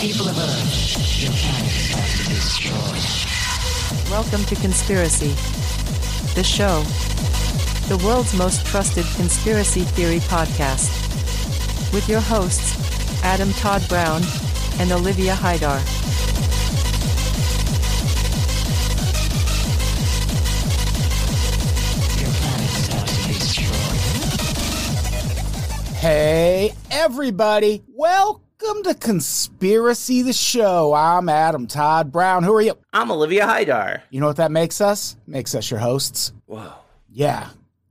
People of Earth, your planet is about to be destroyed. Welcome to Conspiracy, the show, the world's most trusted conspiracy theory podcast, with your hosts, Adam Todd Brown and Olivia Hydar. Your planet about to be. Hey, everybody. Welcome to Conspiracy the Show. I'm Adam Todd Brown. Who are you? I'm Olivia Hydar. You know what that makes us? Makes us your hosts. Whoa. Yeah.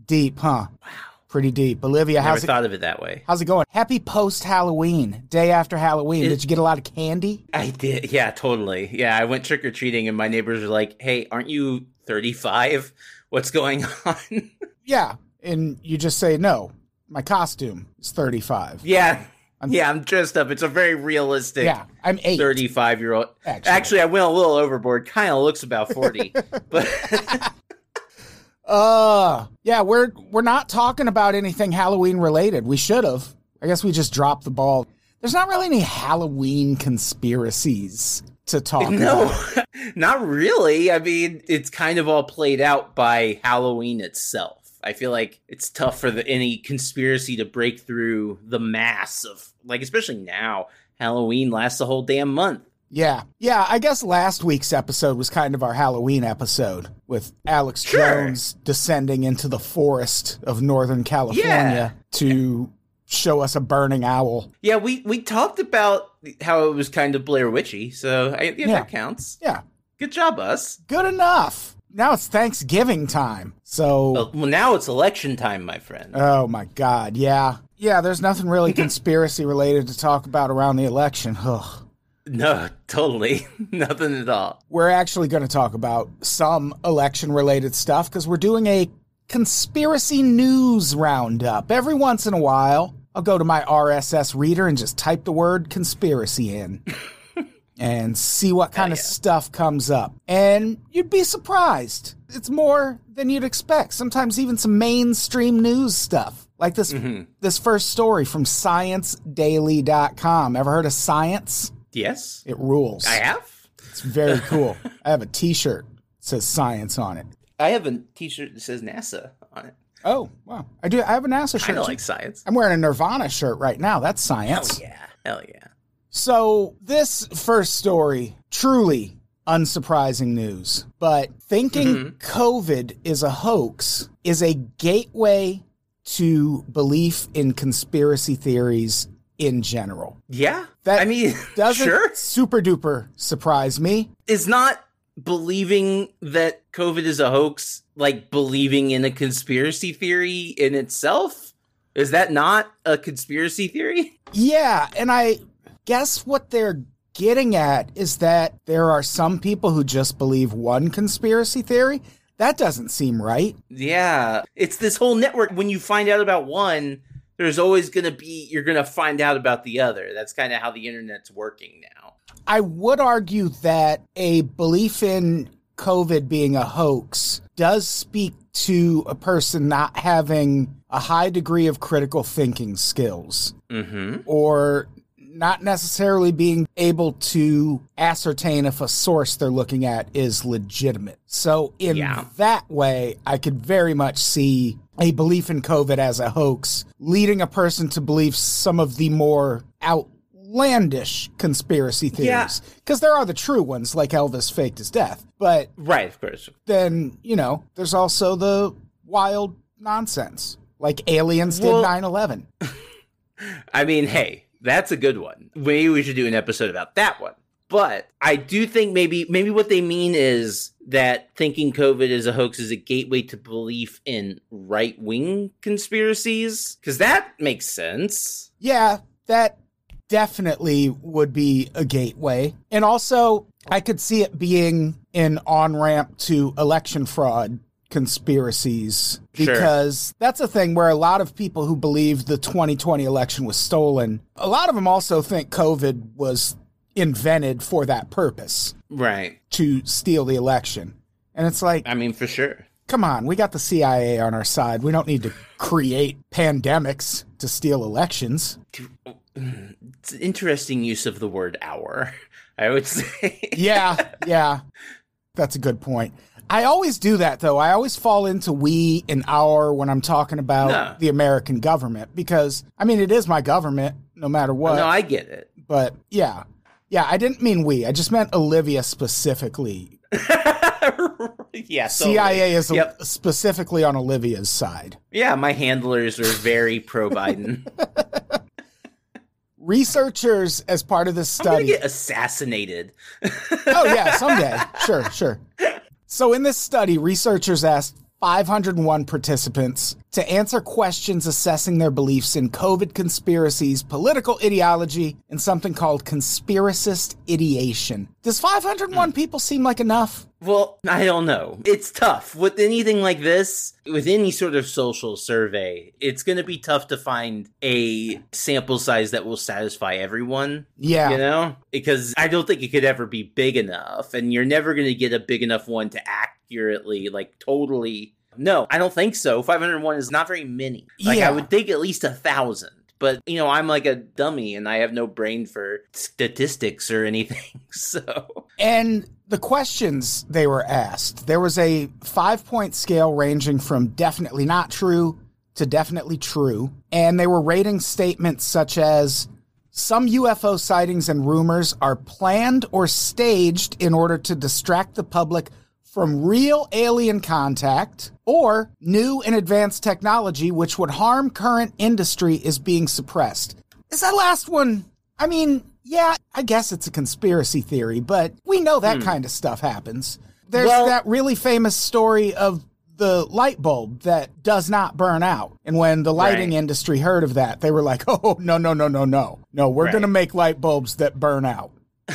Deep, huh? Wow. Pretty deep. Olivia, Never how's it, thought of it that way. how's it going? Happy post Halloween, day after Halloween. It- Did you get a lot of candy? I did. Yeah, totally. Yeah, I went trick or treating and my neighbors were like, hey, aren't you 35? What's going on? Yeah. And you just say, no, my costume is 35. yeah. Yeah, I'm dressed up. It's a very realistic Yeah, I'm eight. 35 year old. Actually. Actually. I went a little overboard. Kind of looks about 40. but Uh, yeah, we're we're not talking about anything Halloween related. We should have. I guess we just dropped the ball. There's not really any Halloween conspiracies to talk about. no, about. not really. I mean, it's kind of all played out by Halloween itself. I feel like it's tough for the, any conspiracy to break through the mass of, like, especially now. Halloween lasts a whole damn month. Yeah. Yeah, I guess last week's episode was kind of our Halloween episode with Alex Sure. Jones descending into the forest of Northern California Yeah. to show us a burning owl. Yeah, we we talked about how it was kind of Blair Witchy, so I, yeah, Yeah. that counts. Yeah, Good job, us. good enough. Now it's Thanksgiving time. So Well, well, now it's election time, my friend. Oh my God, yeah. Yeah, there's nothing really conspiracy related to talk about around the election. Ugh. no, totally, nothing at all. We're actually going to talk about some election related stuff because we're doing a conspiracy news roundup. Every once in a while, I'll go to my RSS reader and just type the word conspiracy in and see what kind of yeah. stuff comes up. And you'd be surprised. It's more than you'd expect. Sometimes even some mainstream news stuff. Like this mm-hmm. this first story from sciencedaily.com. Ever heard of science? Yes, It rules. I have. It's very cool. I have a t-shirt that says science on it. I have a T-shirt that says NASA on it. Oh, wow. I do I have a NASA shirt. I like science. I'm wearing a Nirvana shirt right now. That's science. Hell yeah, hell yeah. So, this first story, truly unsurprising news, but thinking mm-hmm. COVID is a hoax is a gateway to belief in conspiracy theories in general. Yeah, That I mean, Doesn't sure. super duper surprise me. Is not believing that COVID is a hoax like believing in a conspiracy theory in itself? Is that not a conspiracy theory? Yeah, and I guess what they're getting at is that there are some people who just believe one conspiracy theory. That doesn't seem right. Yeah, it's this whole network. When you find out about one, there's always going to be, you're going to find out about the other. That's kind of how the internet's working now. I would argue that a belief in COVID being a hoax does speak to a person not having a high degree of critical thinking skills Mm-hmm. or not necessarily being able to ascertain if a source they're looking at is legitimate. So, in Yeah. that way, I could very much see a belief in COVID as a hoax leading a person to believe some of the more outlandish conspiracy theories. Because there are the true ones, like Elvis faked his death. But Right, of course. then, you know, there's also the wild nonsense, like aliens did Well- 9 11. I mean, hey, that's a good one. Maybe we should do an episode about that one. But I do think maybe maybe what they mean is that thinking COVID is a hoax is a gateway to belief in right wing conspiracies because that makes sense. Yeah, that definitely would be a gateway. And also, I could see it being an on ramp to election fraud conspiracies Sure. because that's a thing where a lot of people who believe the 2020 election was stolen, a lot of them also think COVID was invented for that purpose Right. to steal the election. And it's like, I mean, for sure. come on, we got the CIA on our side. We don't need to create pandemics to steal elections. It's an interesting use of the word our, I would say. yeah, yeah. That's a good point. I always do that though. I always fall into we and our when I'm talking about No. the American government because I mean it is my government no matter what. no, I get it. but yeah. Yeah, I didn't mean we. I just meant Olivia specifically. yeah. CIA is Yep. specifically on Olivia's side. Yeah, my handlers are very pro Biden. Researchers as part of this study get assassinated. Oh yeah, someday. Sure, sure. So in this study, researchers asked 501 participants to answer questions assessing their beliefs in COVID conspiracies, political ideology, and something called conspiracist ideation. Does 501 hmm. people seem like enough? Well, I don't know. It's tough with anything like this. With any sort of social survey, it's going to be tough to find a sample size that will satisfy everyone. Yeah. You know, because I don't think it could ever be big enough, and you're never going to get a big enough one to accurately, like, totally. No, I don't think so. 501 is not very many. Like, Yeah. I would think at least a thousand. But, you know, I'm like a dummy and I have no brain for statistics or anything. So, And the questions they were asked, there was a five point scale ranging from definitely not true to definitely true. And they were rating statements such as some UFO sightings and rumors are planned or staged in order to distract the public from real alien contact or new and advanced technology which would harm current industry is being suppressed. Is that last one? I mean, yeah, I guess it's a conspiracy theory, but we know that hmm. kind of stuff happens. There's Well- that really famous story of the light bulb that does not burn out. And when the lighting Right. industry heard of that, they were like, oh, no, no, no, no, no. No, we're Right. going to make light bulbs that burn out.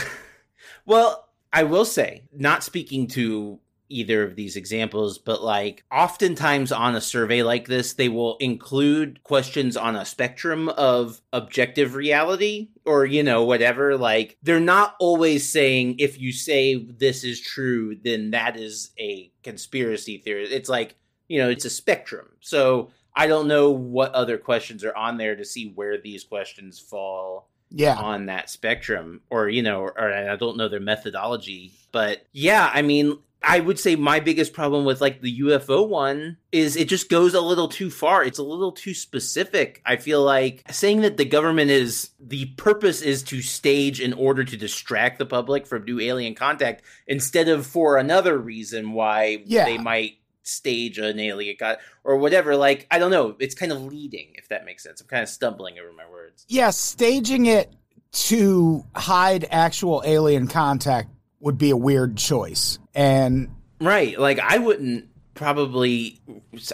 Well, I will say, not speaking to either of these examples, but like oftentimes on a survey like this, they will include questions on a spectrum of objective reality or, you know, whatever. Like they're not always saying if you say this is true, then that is a conspiracy theory. It's like, you know, it's a spectrum. So I don't know what other questions are on there to see where these questions fall Yeah. on that spectrum or you know or, i don't know their methodology but yeah i mean i would say my biggest problem with like the ufo one is it just goes a little too far. It's a little too specific. I feel like saying that the government is the purpose is to stage in order to distract the public from new alien contact instead of for another reason why Yeah. they might stage an alien con- or whatever. Like i don't know. It's kind of leading if that makes sense. I'm kind of stumbling over my words. Yeah, staging it to hide actual alien contact would be a weird choice. And Right. Like I wouldn't probably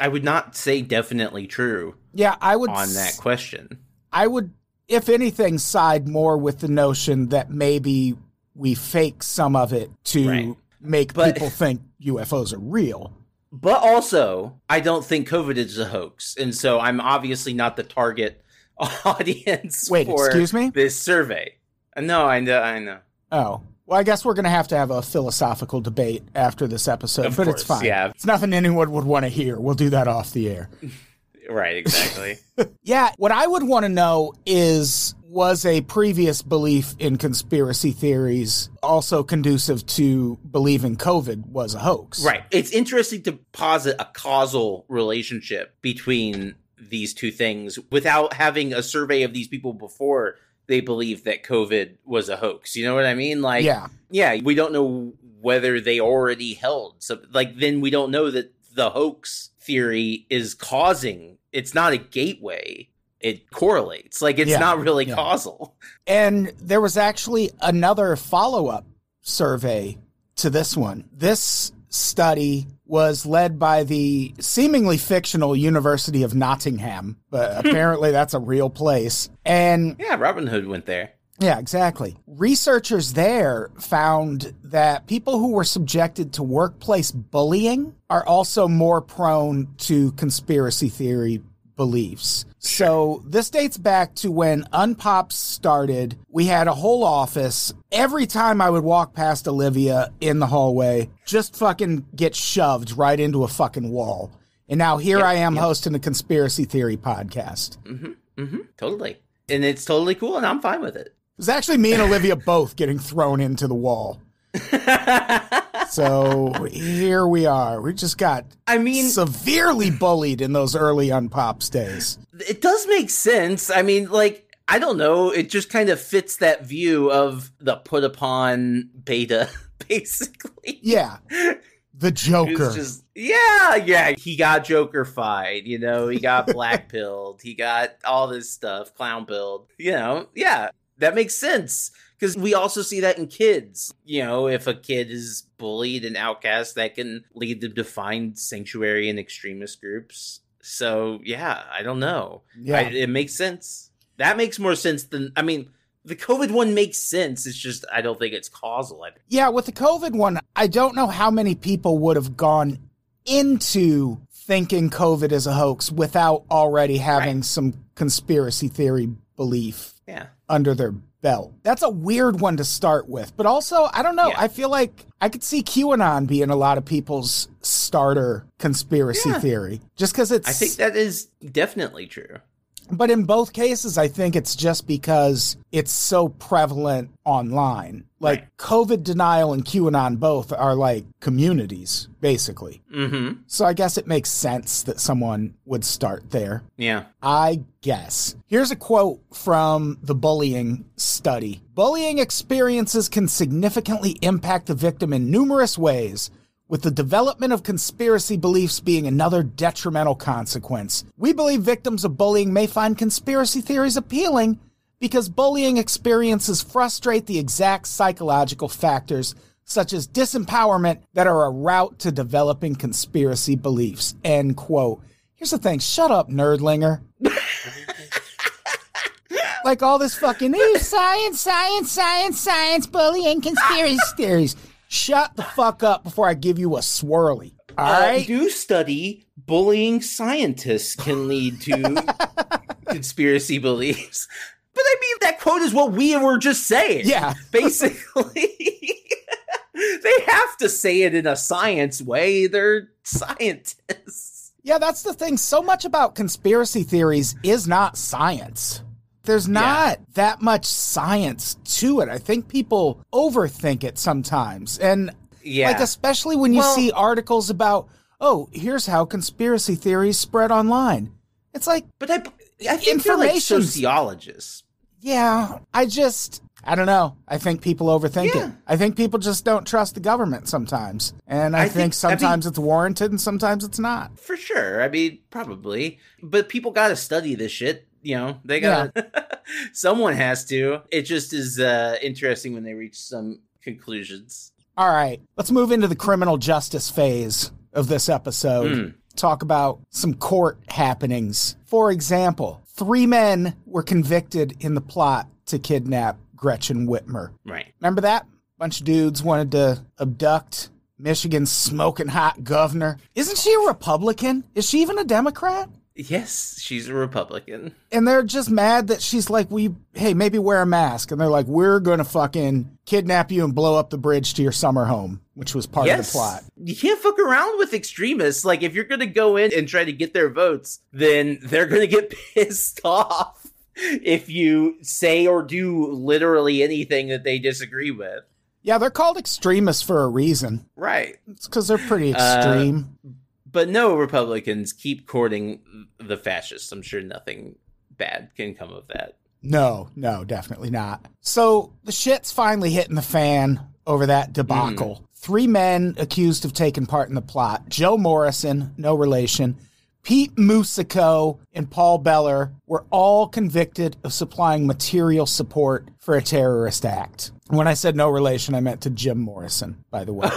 I would not say definitely true yeah, I would on that question. I would, if anything, side more with the notion that maybe we fake some of it to Right. make But- people think UFOs are real. But also, I don't think COVID is a hoax. And so I'm obviously not the target audience Wait, for excuse me? this survey. No, I know I know. Oh. Well, I guess we're going to have to have a philosophical debate after this episode, Of but it's fine. yeah. It's nothing anyone would want to hear. We'll do that off the air. Right, exactly. Yeah, what I would want to know is was a previous belief in conspiracy theories also conducive to believing COVID was a hoax? right. It's interesting to posit a causal relationship between these two things without having a survey of these people before they believe that COVID was a hoax. You know what I mean? Like Yeah. yeah, we don't know whether they already held. So, like, then we don't know that the hoax theory is causing. It's not a gateway. It correlates. Like, it's Yeah, not really yeah. causal. And there was actually another follow up survey to this one. This study was led by the seemingly fictional University of Nottingham, but hmm. apparently that's a real place. And Yeah, Robin Hood went there. yeah, exactly. Researchers there found that people who were subjected to workplace bullying are also more prone to conspiracy theory beliefs. So this dates back to when Unpops started. We had a whole office. Every time I would walk past Olivia in the hallway, just fucking get shoved right into a fucking wall. And now here I am hosting a conspiracy theory podcast. Mm-hmm, Mm-hmm. Totally. and it's totally cool, and I'm fine with it. It was actually me and Olivia both getting thrown into the wall. So here we are. We just got I mean, severely bullied in those early unpops days. it does make sense. I mean, like, I don't know. It just kind of fits that view of the put upon beta, basically. Yeah. The Joker. Just, yeah, yeah. He got Joker fied, you know, he got black pilled, he got all this stuff, clown pilled, you know, yeah, that makes sense. Because we also see that in kids. You know, if a kid is bullied and outcast, that can lead them to find sanctuary in extremist groups. So, yeah, I don't know. yeah. I, it makes sense. That makes more sense than, I mean, the COVID one makes sense. It's just, I don't think it's causal. I, Yeah, with the COVID one, I don't know how many people would have gone into thinking COVID is a hoax without already having Right. some conspiracy theory belief yeah. under their belt. That's a weird one to start with. But also, I don't know. Yeah. I feel like I could see QAnon being a lot of people's starter conspiracy Yeah. theory just because it's. I think that is definitely true. But in both cases, I think it's just because it's so prevalent online. Like Right. COVID denial and QAnon both are like communities, basically. Mm-hmm. So I guess it makes sense that someone would start there. Yeah. I guess. Here's a quote from the bullying study Bullying experiences can significantly impact the victim in numerous ways, with the development of conspiracy beliefs being another detrimental consequence. We believe victims of bullying may find conspiracy theories appealing because bullying experiences frustrate the exact psychological factors such as disempowerment that are a route to developing conspiracy beliefs. End quote. Here's the thing shut up, nerdlinger. like all this fucking "Ooh, science, science, science, science, bullying, conspiracy theories. Shut the fuck up before I give you a swirly. All Uh, right. New study: bullying scientists can lead to conspiracy beliefs. But I mean, that quote is what we were just saying. Yeah. basically. they have to say it in a science way. They're scientists. Yeah, that's the thing. So much about conspiracy theories is not science. There's not that much science to it. I think people overthink it sometimes. And Yeah. like especially when you Well- see articles about, "Oh, here's how conspiracy theories spread online." It's like, but I, I think they're like sociologists. yeah, I just I don't know. I think people overthink Yeah. it. I think people just don't trust the government sometimes. And I, I think, think- I mean- sometimes it's warranted and sometimes it's not. For sure. I mean, probably. But people got to study this shit. You know, they got to. Someone has to. It just is uh, interesting when they reach some conclusions. All right, let's move into the criminal justice phase of this episode. Mm. Talk about some court happenings. For example, three men were convicted in the plot to kidnap Gretchen Whitmer. Right. Remember that? Bunch of dudes wanted to abduct Michigan's smoking hot governor. Isn't she a Republican? Is she even a Democrat? Yes, she's a Republican. And they're just mad that she's like, we, hey, maybe wear a mask. And they're like, we're going to fucking kidnap you and blow up the bridge to your summer home, which was part of the plot. You can't fuck around with extremists. Like, if you're going to go in and try to get their votes, then they're going to get pissed off if you say or do literally anything that they disagree with. Yeah, they're called extremists for a reason. Right. It's because they're pretty Uh, extreme. But no Republicans keep courting the fascists. I'm sure nothing bad can come of that. no, no, definitely not. So the shit's finally hitting the fan over that debacle. Mm. Three men accused of taking part in the plot Joe Morrison, no relation. Pete Musico and Paul Bellar were all convicted of supplying material support for a terrorist act. When I said no relation, I meant to Jim Morrison, by the way.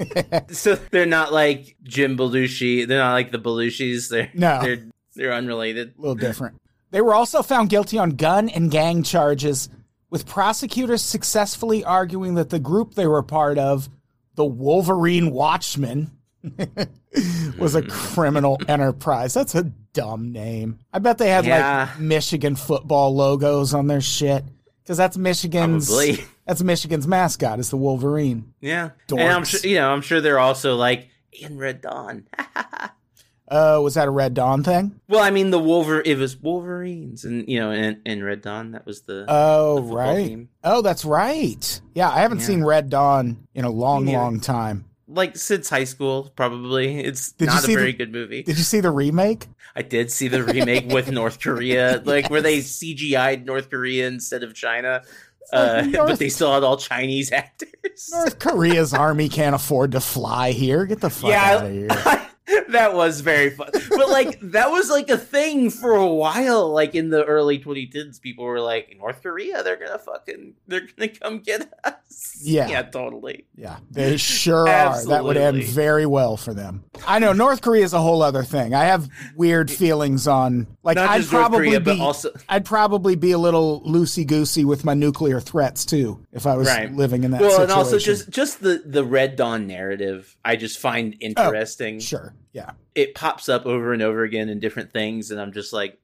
So they're not like Jim Belushi. They're not like the Belushis. They're No. They're they're unrelated. a little different. They were also found guilty on gun and gang charges, with prosecutors successfully arguing that the group they were part of, the Wolverine Watchmen, was a hmm. criminal enterprise. That's a dumb name. I bet they had Yeah. like Michigan football logos on their shit because that's Michigan's. Probably. That's Michigan's mascot is the Wolverine. Yeah. And I'm sure you know, I'm sure they're also like in Red Dawn. Uh, was that a Red Dawn thing? Well, I mean the Wolver it was Wolverines and you know in, in Red Dawn that was the Oh, the right. team. Oh, that's right. Yeah, I haven't Yeah. seen Red Dawn in a long, neither. long time. like since high school probably. It's Did not a see the- very good movie. Did you see the remake? I did see the remake with North Korea, like where they CGI'd North Korea instead of China. Uh, North- but they still had all Chinese actors. North Korea's army can't afford to fly here. Get the fuck yeah, out of here. that was very fun. But like that was like a thing for a while. Like in the early 2010s, people were like, North Korea, they're gonna fucking, they're gonna come get us. Yeah. yeah, totally. Yeah, they sure are. That would end very well for them. I know North Korea is a whole other thing. I have weird feelings on like Not I'd probably Korea, be also I'd probably be a little loosey goosey with my nuclear threats too if I was Right. living in that well, situation. and also just just the the Red Dawn narrative, I just find oh, interesting. sure, yeah, it pops up over and over again in different things and i'm just like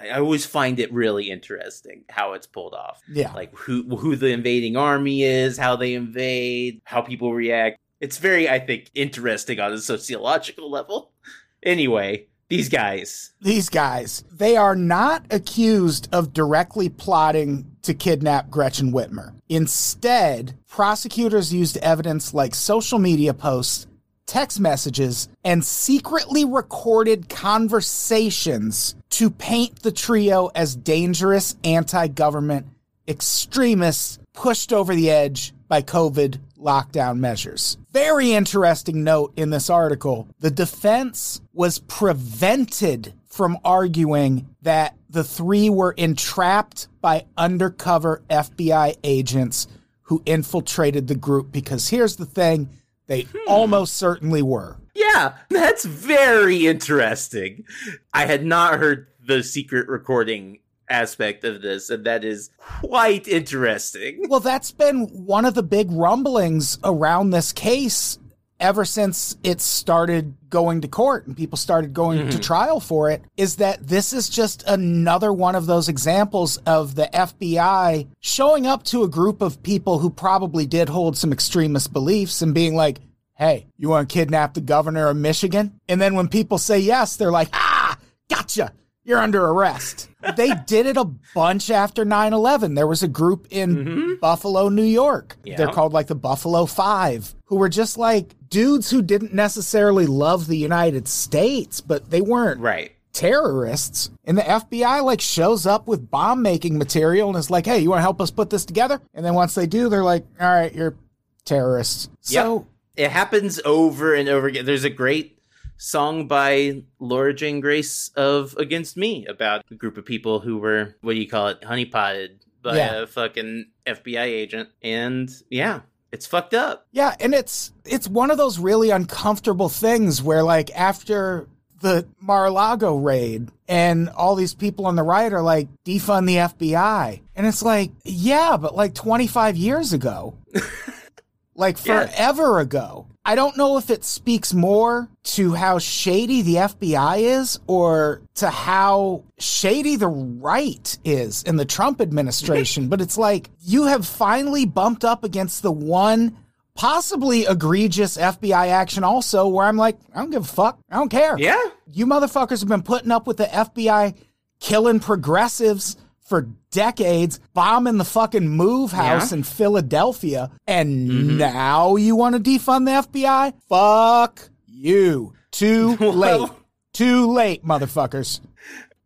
i always find it really interesting how it's pulled off yeah. like who who the invading army is how they invade how people react it's very i think interesting on a sociological level anyway these guys These guys, they are not accused of directly plotting to kidnap Gretchen Whitmer. Instead, prosecutors used evidence like social media posts, text messages, and secretly recorded conversations to paint the trio as dangerous anti government extremists pushed over the edge by COVID lockdown measures. Very interesting note in this article the defense was prevented from arguing that the three were entrapped by undercover FBI agents who infiltrated the group because here's the thing they hmm. almost certainly were. yeah that's very interesting i had not heard the secret recording aspect of this and that is quite interesting Well, that's been one of the big rumblings around this case ever since it started going to court and people started going to trial for it is that this is just another one of those examples of the FBI showing up to a group of people who probably did hold some extremist beliefs and being like, hey, you want to kidnap the governor of Michigan? And then when people say yes, they're like, ah, gotcha. You're under arrest. they did it a bunch after 9 11. There was a group in mm-hmm. Buffalo, New York. Yeah. They're called like the Buffalo Five, who were just like dudes who didn't necessarily love the United States, but they weren't right terrorists. And the FBI like shows up with bomb making material and is like, hey, you want to help us put this together? And then once they do, they're like, all right, you're terrorists. So it happens over and over again. There's a great song by Laura Jane Grace of Against Me about a group of people who were what do you call it, honeypotted by Yeah. a fucking FBI agent, and yeah, it's fucked up. Yeah, and it's it's one of those really uncomfortable things where like after the Mar-a-Lago raid and all these people on the right are like defund the FBI. And it's like, yeah, but like 25 years ago. like forever ago. I don't know if it speaks more to how shady the FBI is or to how shady the right is in the Trump administration, but it's like you have finally bumped up against the one possibly egregious FBI action also where I'm like, I don't give a fuck. I don't care. Yeah, You motherfuckers have been putting up with the FBI killing progressives for decades, bombing the fucking move house Yeah. in Philadelphia, and mm-hmm. now you want to defund the FBI? Fuck you. Too Well- late. Too late, motherfuckers.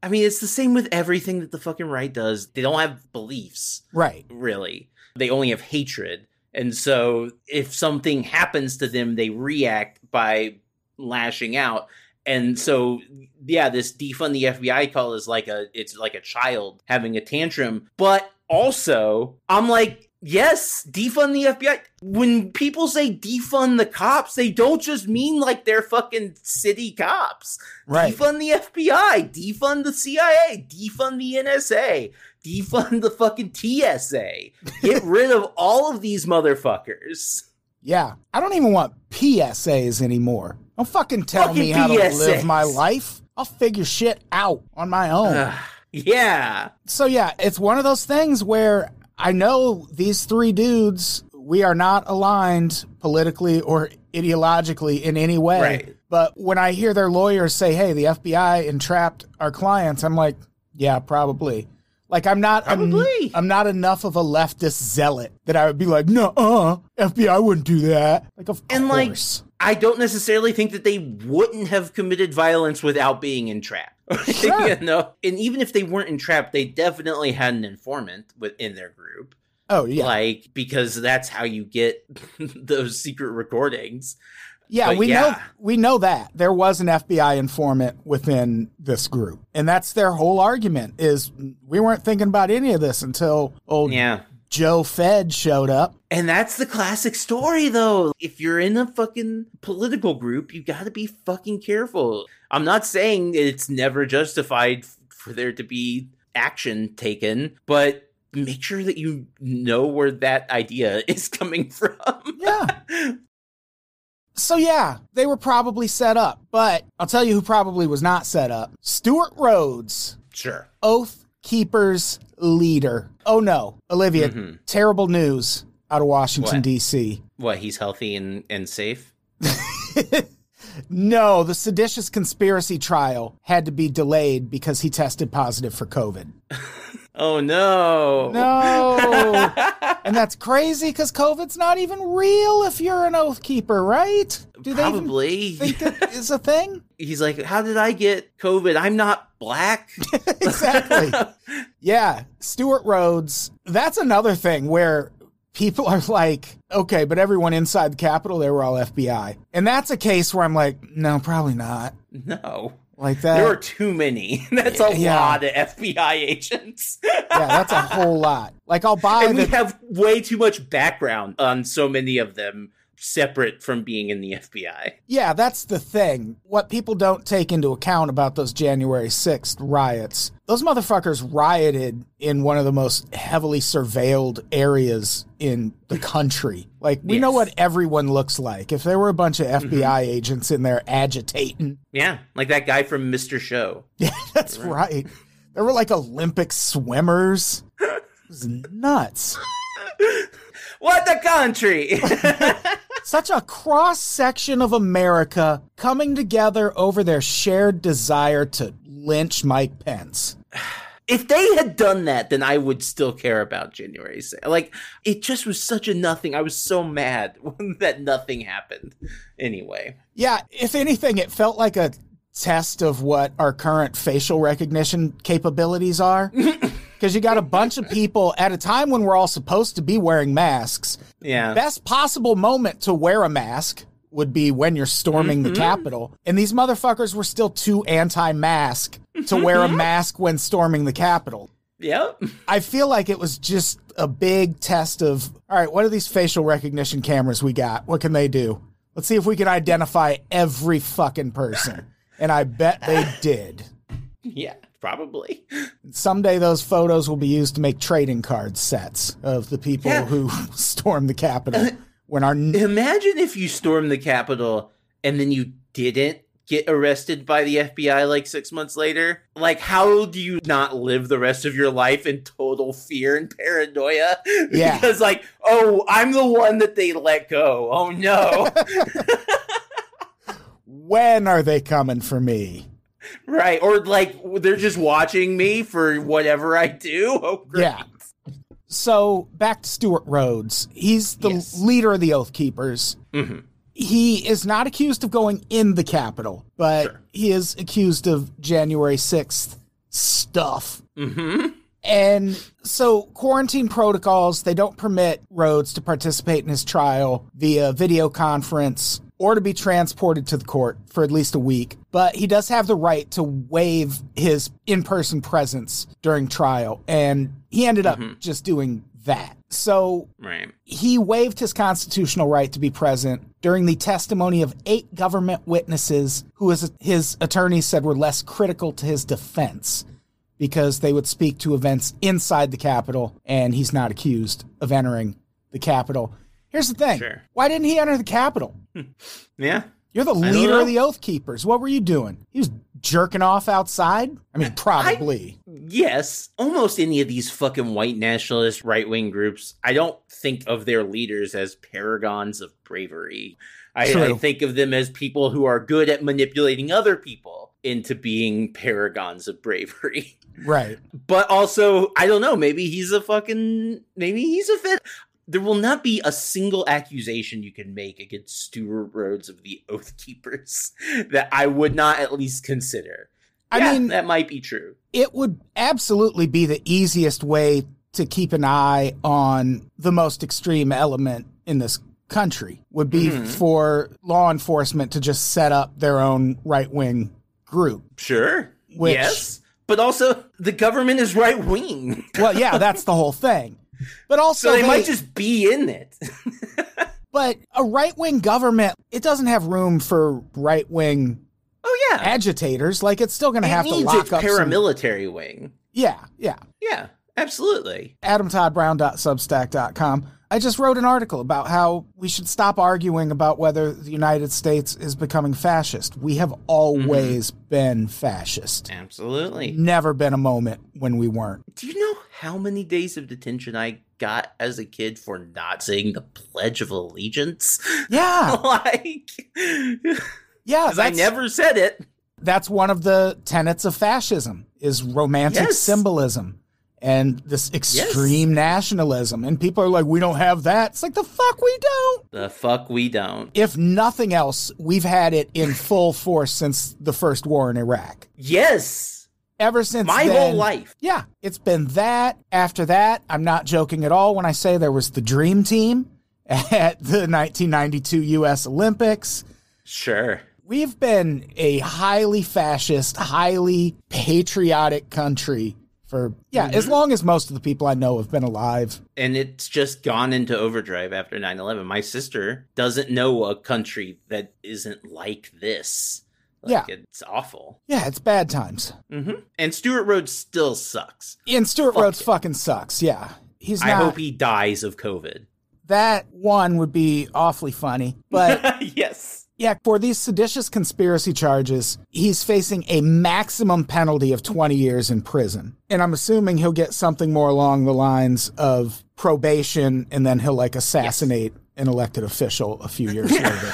I mean it's the same with everything that the fucking right does. They don't have beliefs. Right. really. They only have hatred. And so if something happens to them, they react by lashing out. And so yeah, this defund the FBI call is like a it's like a child having a tantrum. But also, I'm like, yes, defund the FBI. When people say defund the cops, they don't just mean like they're fucking city cops. Right. Defund the FBI, defund the CIA, defund the NSA, defund the fucking TSA. Get rid of all of these motherfuckers. Yeah. I don't even want PSAs anymore. Don't fucking tell Fucking me how to live my life. I'll figure shit out on my own. Ugh, yeah. so yeah, it's one of those things where I know these three dudes, we are not aligned politically or ideologically in any way. Right. But when I hear their lawyers say, "Hey, the FBI entrapped our clients," I'm like, "Yeah, probably." Like I'm not en- Probably. I'm not enough of a leftist zealot that I would be like, "No, uh, FBI wouldn't do that." Like of And like, course. I don't necessarily think that they wouldn't have committed violence without being entrapped. Sure. you know, and even if they weren't entrapped, they definitely had an informant within their group. oh yeah. Like because that's how you get those secret recordings. Yeah, But we know we know that there was an FBI informant within this group, and that's their whole argument. Is we weren't thinking about any of this until old Yeah. Joe Fed showed up. And that's the classic story, though. If you're in a fucking political group, you gotta be fucking careful. I'm not saying it's never justified for there to be action taken, but make sure that you know where that idea is coming from. Yeah. So yeah, they were probably set up, but I'll tell you who probably was not set up: Stewart Rhodes, sure. Oath Keepers leader. Oh no, Olivia! Mhm. Terrible news out of Washington What? D.C. What, he's healthy and, and safe? No, the seditious conspiracy trial had to be delayed because he tested positive for COVID. Oh no. No. and that's crazy because COVID's not even real if you're an oath keeper, right? Do they Probably. think it is a thing? He's like, How did I get COVID? I'm not black. exactly. Yeah, Stewart Rhodes. That's another thing where people are like, okay, but everyone inside the Capitol, they were all FBI. And that's a case where I'm like, no, probably not. no. Like that. There are too many. That's a Yeah. lot of FBI agents. yeah, that's a whole lot. Like I'll buy and we have way too much background on so many of them separate from being in the FBI. Yeah, that's the thing. What people don't take into account about those January 6th riots, those motherfuckers rioted in one of the most heavily surveilled areas in the country. Like, we know what everyone looks like. If there were a bunch of mm-hmm. FBI agents in there agitating, Yeah, like that guy from Mr. Show. yeah, that's right. There were like Olympic swimmers. It was nuts. What the country? Such a cross section of America coming together over their shared desire to lynch Mike Pence. if they had done that, then I would still care about January 6th. Like, it just was such a nothing. I was so mad that nothing happened. Anyway. Yeah, if anything, it felt like a test of what our current facial recognition capabilities are. Because you got a bunch of people at a time when we're all supposed to be wearing masks. Yeah. Best possible moment to wear a mask would be when you're storming the mm-hmm. Capitol. And these motherfuckers were still too anti mask to mm-hmm. wear a mask when storming the Capitol. Yep. I feel like it was just a big test of all right, what are these facial recognition cameras we got? What can they do? Let's see if we can identify every fucking person. And I bet they did. Yeah, probably. Someday those photos will be used to make trading card sets of the people Yeah. who stormed the Capitol when our Imagine if you stormed the Capitol and then you didn't get arrested by the FBI like six months later. Like, how do you not live the rest of your life in total fear and paranoia? Yeah. because, like, oh, I'm the one that they let go. Oh, no. when are they coming for me? Right. Or, like, they're just watching me for whatever I do. Oh, great. Yeah. So back to Stewart Rhodes. He's the Yes. leader of the Oath Keepers. Mhm. He is not accused of going in the Capitol, but Sure. he is accused of January 6th stuff. Mm-hmm. And so quarantine protocols, they don't permit Rhodes to participate in his trial via video conference or to be transported to the court for at least a week. But he does have the right to waive his in-person presence during trial. And he ended up mm-hmm. just doing that. So Right. he waived his constitutional right to be present during the testimony of eight government witnesses who his, his attorneys said were less critical to his defense because they would speak to events inside the Capitol, and he's not accused of entering the Capitol. Here's the thing Sure. why didn't he enter the Capitol? Yeah. You're the leader of the Oath Keepers. What were you doing? He was jerking off outside? I mean, probably. yes, almost any of these fucking white nationalist right wing groups, I don't think of their leaders as paragons of bravery. I, I think of them as people who are good at manipulating other people into being paragons of bravery. Right. But also, I don't know, maybe he's a fucking maybe he's a fit. There will not be a single accusation you can make against Stewart Rhodes of the Oath Keepers that I would not at least consider. I Yeah, mean, that might be true. it would absolutely be the easiest way to keep an eye on the most extreme element in this country would be Mhm. for law enforcement to just set up their own right wing group. Sure. Which- yes. But also, the government is right wing. Well, yeah, that's the whole thing. But also, So they they- might just be in it. but a right wing government, it doesn't have room for right wing oh, yeah. agitators. Like, it's still going to have to lock its up. some- paramilitary wing. yeah, yeah. Yeah, absolutely. adamtoddbrown.substack.com. I just wrote an article about how we should stop arguing about whether the United States is becoming fascist. We have mm-hmm. always been fascist. Absolutely. Never been a moment when we weren't. Do you know how many days of detention I got as a kid for not saying the Pledge of Allegiance? Yeah, like, yeah. because I never said it. that's one of the tenets of fascism is romantic Yes. symbolism and this extreme nationalism. And people are like, we don't have that. It's like the fuck we don't. The fuck we don't. If nothing else, we've had it in full force since the first war in Iraq. Yes, Ever since my then- whole life. Yeah, it's been that. After that, I'm not joking at all when I say there was the dream team at the 1992 U.S. Olympics. Sure. We've been a highly fascist, highly patriotic country for, yeah, as mm-hmm. long as most of the people I know have been alive. And it's just gone into overdrive after 9 11. My sister doesn't know a country that isn't like this. Like, It's awful. Yeah, it's bad times. hmm And Stewart Rhodes still sucks. And Stewart Fuck Rhodes it. fucking sucks. Yeah. He's not, I hope he dies of COVID. that one would be awfully funny. But yes. Yeah, for these seditious conspiracy charges, he's facing a maximum penalty of 20 years in prison. And I'm assuming he'll get something more along the lines of probation and then he'll like assassinate an elected official a few years later.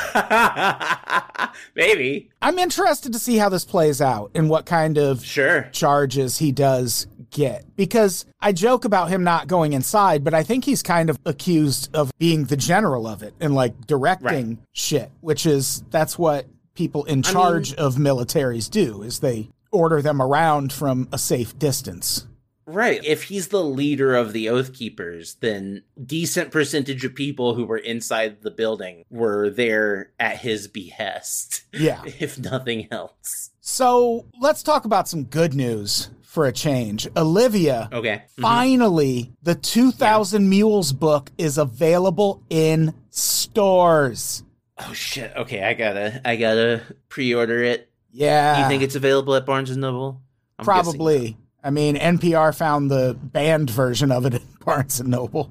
Maybe. I'm interested to see how this plays out and what kind of Sure. charges he does get because I joke about him not going inside, but I think he's kind of accused of being the general of it and like directing shit, which is that's what people in charge of militaries do is they order them around from a safe distance. Right. If he's the leader of the Oath Keepers, then decent percentage of people who were inside the building were there at his behest. Yeah. If nothing else. So let's talk about some good news for a change. Olivia, Okay. Mhm. finally, the 2000 Mules book is available in stores. Oh shit. Okay, I gotta I gotta pre-order it. Yeah. you think it's available at Barnes and Noble? I'm Probably. I mean, NPR found the banned version of it in Barnes and Noble.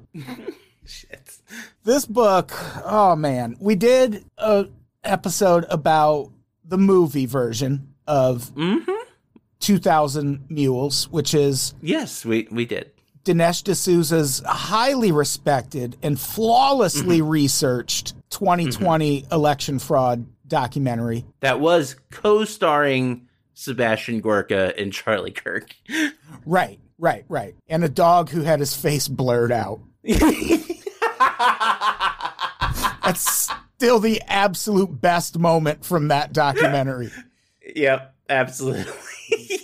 Shit. This book, oh man, we did a episode about the movie version of Mm-hmm. 2000 Mules, which is Yes, we we did. Dinesh D'Souza's highly respected and flawlessly researched 2020 election fraud documentary. That was co-starring Sebastian Gorka and Charlie Kirk. Right, right, right. And a dog who had his face blurred out. That's still the absolute best moment from that documentary. yep, absolutely.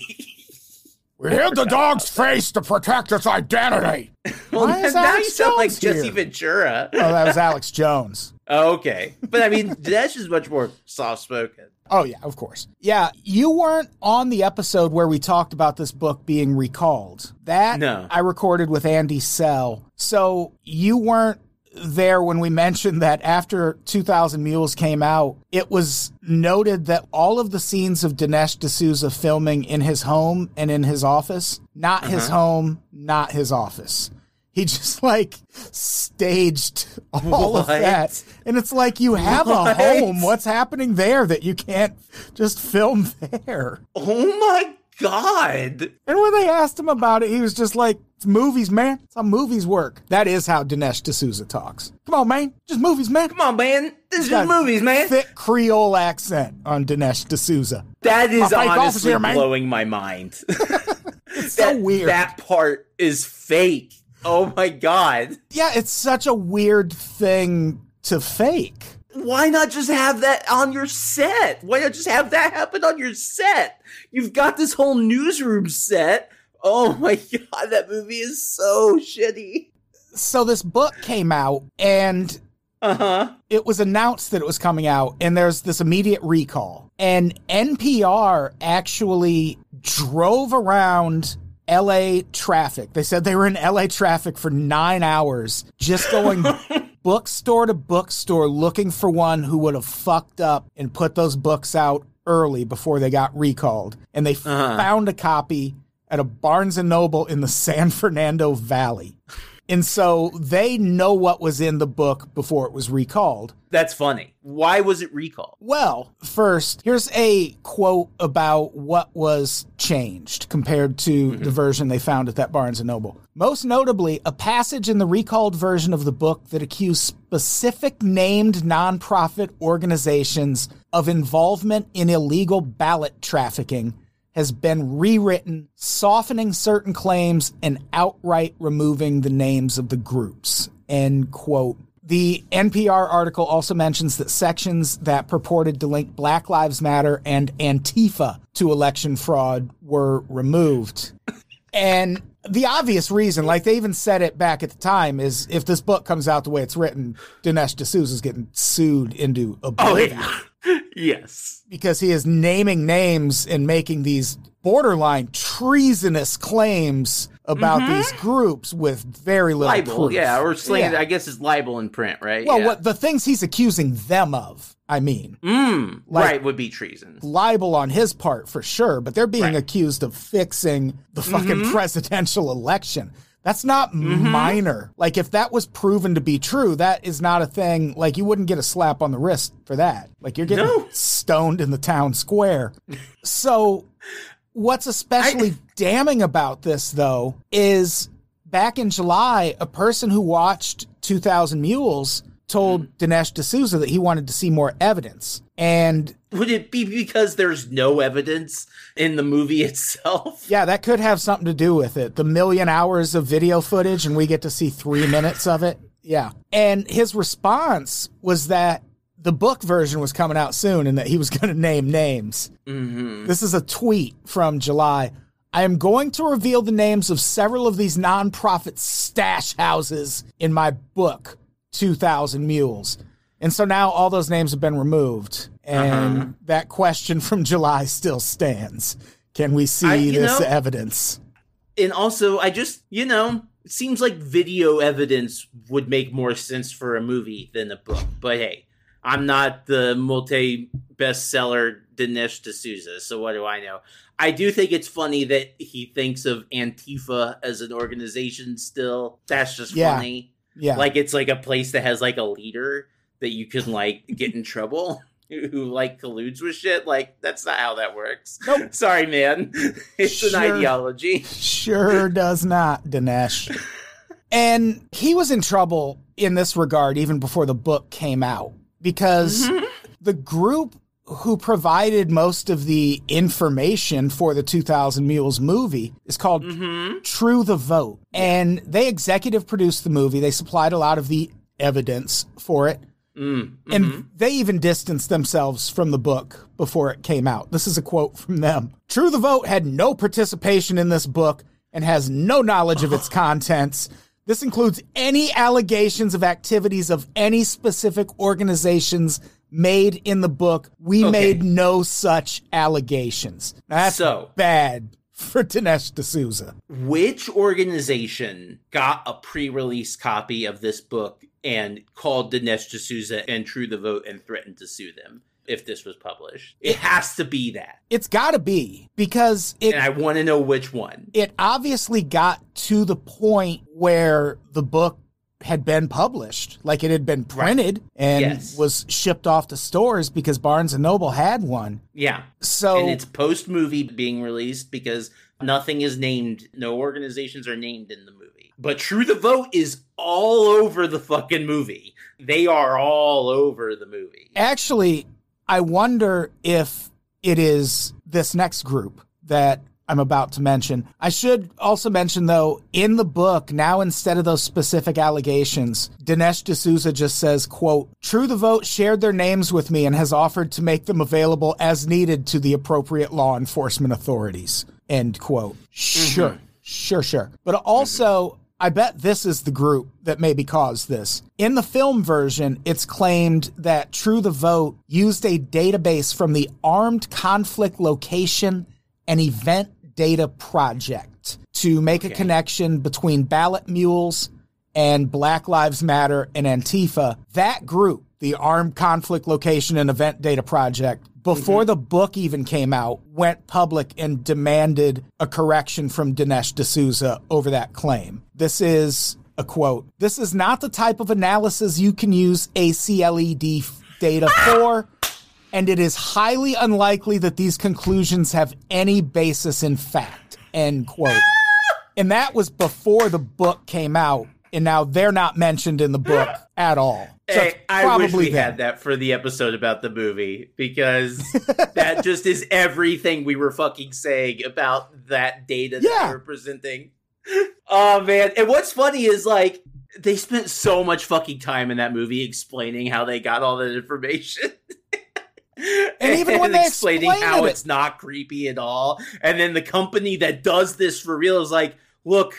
We hid the dog's face to protect its identity. well, Why is now Alex you sound like Jesse here? Ventura. Oh, that was Alex Jones. Oh, okay, but I mean, Dinesh is much more soft-spoken. Oh, yeah, of course. Yeah, you weren't on the episode where we talked about this book being recalled. That No. I recorded with Andy Sell. So you weren't there when we mentioned that after 2000 Mules came out, it was noted that all of the scenes of Dinesh D'Souza filming in his home and in his office, not his Uh-huh. home, not his office. He just like staged all of that. And it's like you have a home. What's happening there that you can't just film there? Oh my god. And when they asked him about it, he was just like, it's movies, man. It's how movies work. That is how Dinesh D'Souza talks. Come on, man. Just movies, man. Come on, man. This is movies, man. Thick Creole accent on Dinesh D'Souza. That is My fake officer honestly here, blowing my mind. It's so weird. That part is fake. Oh my god. yeah, it's such a weird thing to fake. Why not just have that on your set? Why not just have that happen on your set? You've got this whole newsroom set. Oh my god, that movie is so shitty. So this book came out and Uh huh. it was announced that it was coming out and there's this immediate recall. And NPR actually drove around LA traffic. They said they were in LA traffic for 9 hours just going bookstore to bookstore looking for one who would have fucked up and put those books out early before they got recalled. And they Uh-huh. found a copy at a Barnes and Noble in the San Fernando Valley. And so they know what was in the book before it was recalled. That's funny. Why was it recalled? Well, first, here's a quote about what was changed compared to the mm-hmm. version they found at that Barnes and Noble. Most notably, a passage in the recalled version of the book that accused specific named nonprofit organizations of involvement in illegal ballot trafficking has been rewritten, softening certain claims and outright removing the names of the groups. End quote. The NPR article also mentions that sections that purported to link Black Lives Matter and Antifa to election fraud were removed. And the obvious reason, like they even said it back at the time, is if this book comes out the way it's written, Dinesh D'Souza is getting sued into oh, oblivion yes. because he is naming names and making these borderline treasonous claims about mm-hmm. these groups with very little Libel, proof. yeah, or slander. Yeah. I guess it's libel in print, right? Well, yeah. what the things he's accusing them of, I mean, Mm, like- right, would be treason. libel on his part for sure, but they're being Right. accused of fixing the fucking presidential election. That's not minor. Like if that was proven to be true, that is not a thing. Like you wouldn't get a slap on the wrist for that. Like you're getting No. stoned in the town square. so what's especially damning about this though is back in July, a person who watched 2000 Mules told Dinesh D'Souza that he wanted to see more evidence. And Would it be because there's no evidence in the movie itself? Yeah, that could have something to do with it. The million hours of video footage, and we get to see three minutes of it. Yeah. And his response was that the book version was coming out soon and that he was going to name names. Mm-hmm. This is a tweet from July. I am going to reveal the names of several of these nonprofit stash houses in my book, 2000 Mules. And so now all those names have been removed. And Uh-huh. that question from July still stands. Can we see I- this know- evidence? And also, I just, you know, it seems like video evidence would make more sense for a movie than a book. But hey, I'm not the multi bestseller Dinesh D'Souza, so what do I know? I do think it's funny that he thinks of Antifa as an organization still. That's just Yeah. funny. Yeah. Like it's like a place that has like a leader that you can like get in trouble. Who like colludes with shit? Like that's not how that works. Nope. Sorry, man. It's Sure. an ideology. Sure does not, Dinesh. And he was in trouble in this regard even before the book came out because mm-hmm. the group who provided most of the information for the 2000 Mules movie is called Mm-hmm. True the Vote. And they executive produced the movie. They supplied a lot of the evidence for it. Mm, And mhm. they even distanced themselves from the book before it came out. This is a quote from them. True the Vote had no participation in this book and has no knowledge of its contents. This includes any allegations of activities of any specific organizations made in the book. We Okay. made no such allegations. That's So- bad for Dinesh D'Souza. which organization got a pre-release copy of this book and called Dinesh D'Souza and True the Vote and threatened to sue them if this was published? It has to be that, It's got to be because it and I want to know which one. it obviously got to the point where the book had been published. Like it had been printed and Yes. was shipped off to stores because Barnes and Noble had one. Yeah. So and it's post movie being released because nothing is named, no organizations are named in the movie. But True the Vote is all over the fucking movie. They are all over the movie. actually, I wonder if it is this next group that I'm about to mention. I should also mention, though, in the book, now instead of those specific allegations, Dinesh D'Souza just says, quote, True the Vote shared their names with me and has offered to make them available as needed to the appropriate law enforcement authorities, end quote. Mm-hmm. Sure, sure, sure. But also, I bet this is the group that maybe caused this. In the film version, it's claimed that True the Vote used a database from the Armed Conflict Location and Event Data Project to make a connection between ballot mules and Black Lives Matter and Antifa. That group, the Armed Conflict Location and Event Data Project, before mm-hmm. the book even came out, went public and demanded a correction from Dinesh D'Souza over that claim. This is a quote. This is not the type of analysis you can use ACLED data for, and it is highly unlikely that these conclusions have any basis in fact. End quote. And that was before the book came out, and now they're not mentioned in the book at all. So Hey, I wish we them. had that for the episode about the movie because that just is everything we were fucking saying about that data that Yeah. they were presenting. Oh man. And what's funny is like they spent so much fucking time in that movie explaining how they got all that information. And even when they explaining explained how it- it's not creepy at all. And then the company that does this for real is like, look,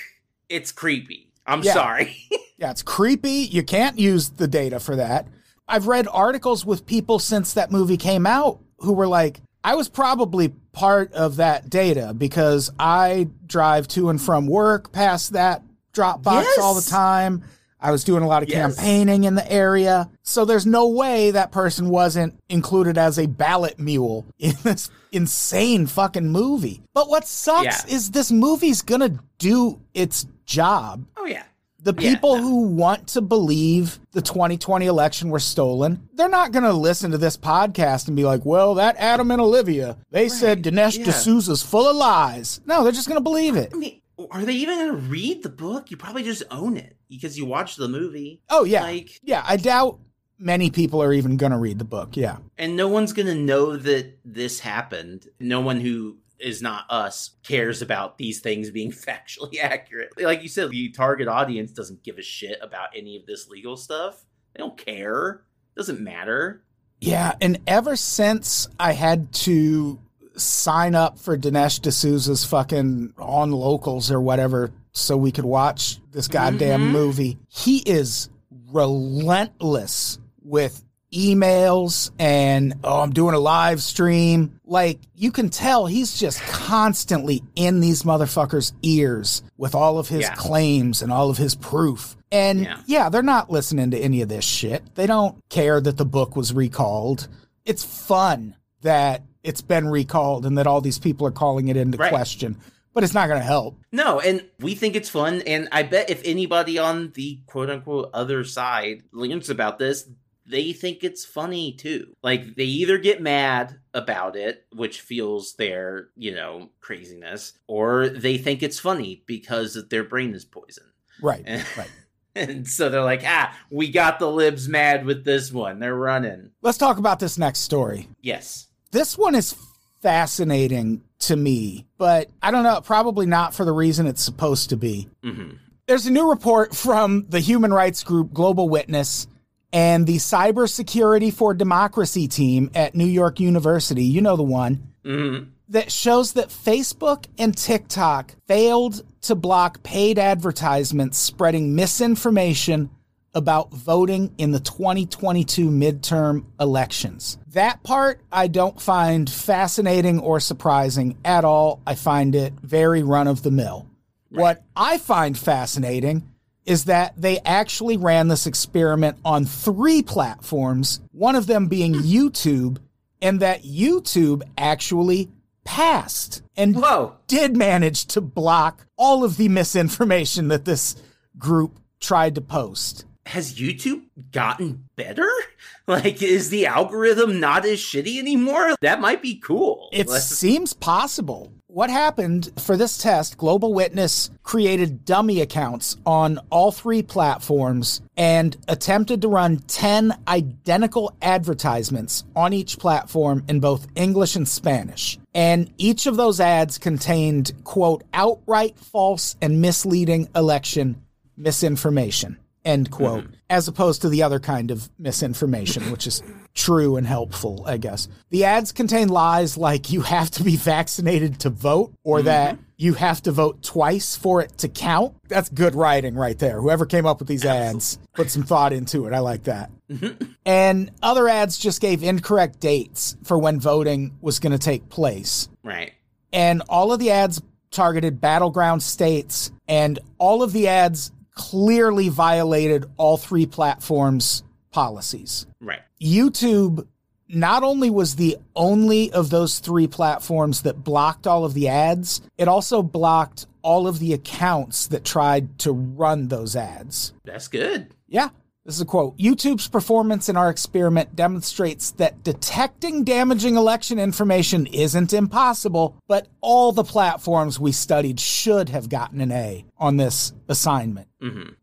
it's creepy. I'm Yeah. sorry. Yeah, it's creepy. You can't use the data for that. I've read articles with people since that movie came out who were like, I was probably part of that data because I drive to and from work past that Dropbox Yes. all the time. I was doing a lot of Yes. campaigning in the area. So there's no way that person wasn't included as a ballot mule in this insane fucking movie. But what sucks Yeah. is this movie's gonna do its job oh yeah. the Yeah, people no. who want to believe the 2020 election were stolen, they're not going to listen to this podcast and be like, well, that Adam and Olivia, they said Dinesh yeah. D'Souza's full of lies. No, they're just going to believe it. I mean, are they even going to read the book? You probably just own it because you watched the movie. Oh, yeah. Like, yeah, I doubt many people are even going to read the book. Yeah. and no one's going to know that this happened. No one who is not us cares about these things being factually accurate. Like you said, the target audience doesn't give a shit about any of this legal stuff. They don't care. doesn't matter. Yeah, and ever since I had to sign up for Dinesh D'Souza's fucking on locals or whatever so we could watch this goddamn mm-hmm. movie, he is relentless with emails and oh I'm doing a live stream. Like you can tell he's just constantly in these motherfuckers' ears with all of his Yeah. claims and all of his proof. And Yeah. yeah, they're not listening to any of this shit. They don't care that the book was recalled. It's fun that it's been recalled and that all these people are calling it into Right. question, but it's not going to help. No, and we think it's fun. And I bet if anybody on the quote unquote other side learns about this, they think it's funny too. Like they either get mad about it, which fuels their, you know, craziness, or they think it's funny because their brain is poisoned. Right. And, Right. and so they're like, ah, we got the libs mad with this one. They're running. Let's talk about this next story. Yes. This one is fascinating to me, but I don't know, probably not for the reason it's supposed to be. hmm There's a new report from the human rights group Global Witness and the Cybersecurity for Democracy team at New York University. You know the one. hmm that shows that Facebook and TikTok failed to block paid advertisements spreading misinformation about voting in the 2022 midterm elections. That part I don't find fascinating or surprising at all. I find it very run of the mill. What I find fascinating is that they actually ran this experiment on three platforms, one of them being YouTube, and that YouTube actually passed and Whoa. did manage to block all of the misinformation that this group tried to post. Has YouTube gotten better? Like, is the algorithm not as shitty anymore? That might be cool. It Like- seems possible. What happened for this test, Global Witness created dummy accounts on all three platforms and attempted to run 10 identical advertisements on each platform in both English and Spanish. And each of those ads contained, quote, outright false and misleading election misinformation, end quote, mm-hmm. as opposed to the other kind of misinformation, which is true and helpful, I guess. The ads contain lies like you have to be vaccinated to vote or mm-hmm. that you have to vote twice for it to count. That's good writing right there. Whoever came up with these ads put some thought into it. I like that. Mm-hmm. and other ads just gave incorrect dates for when voting was going to take place right. and all of the ads targeted battleground states and all of the ads clearly violated all three platforms policies Right. youtube not only was the only of those three platforms that blocked all of the ads it also blocked all of the accounts that tried to run those ads That's good. yeah. This is a quote. YouTube's performance in our experiment demonstrates that detecting damaging election information isn't impossible, but all the platforms we studied should have gotten an A on this assignment.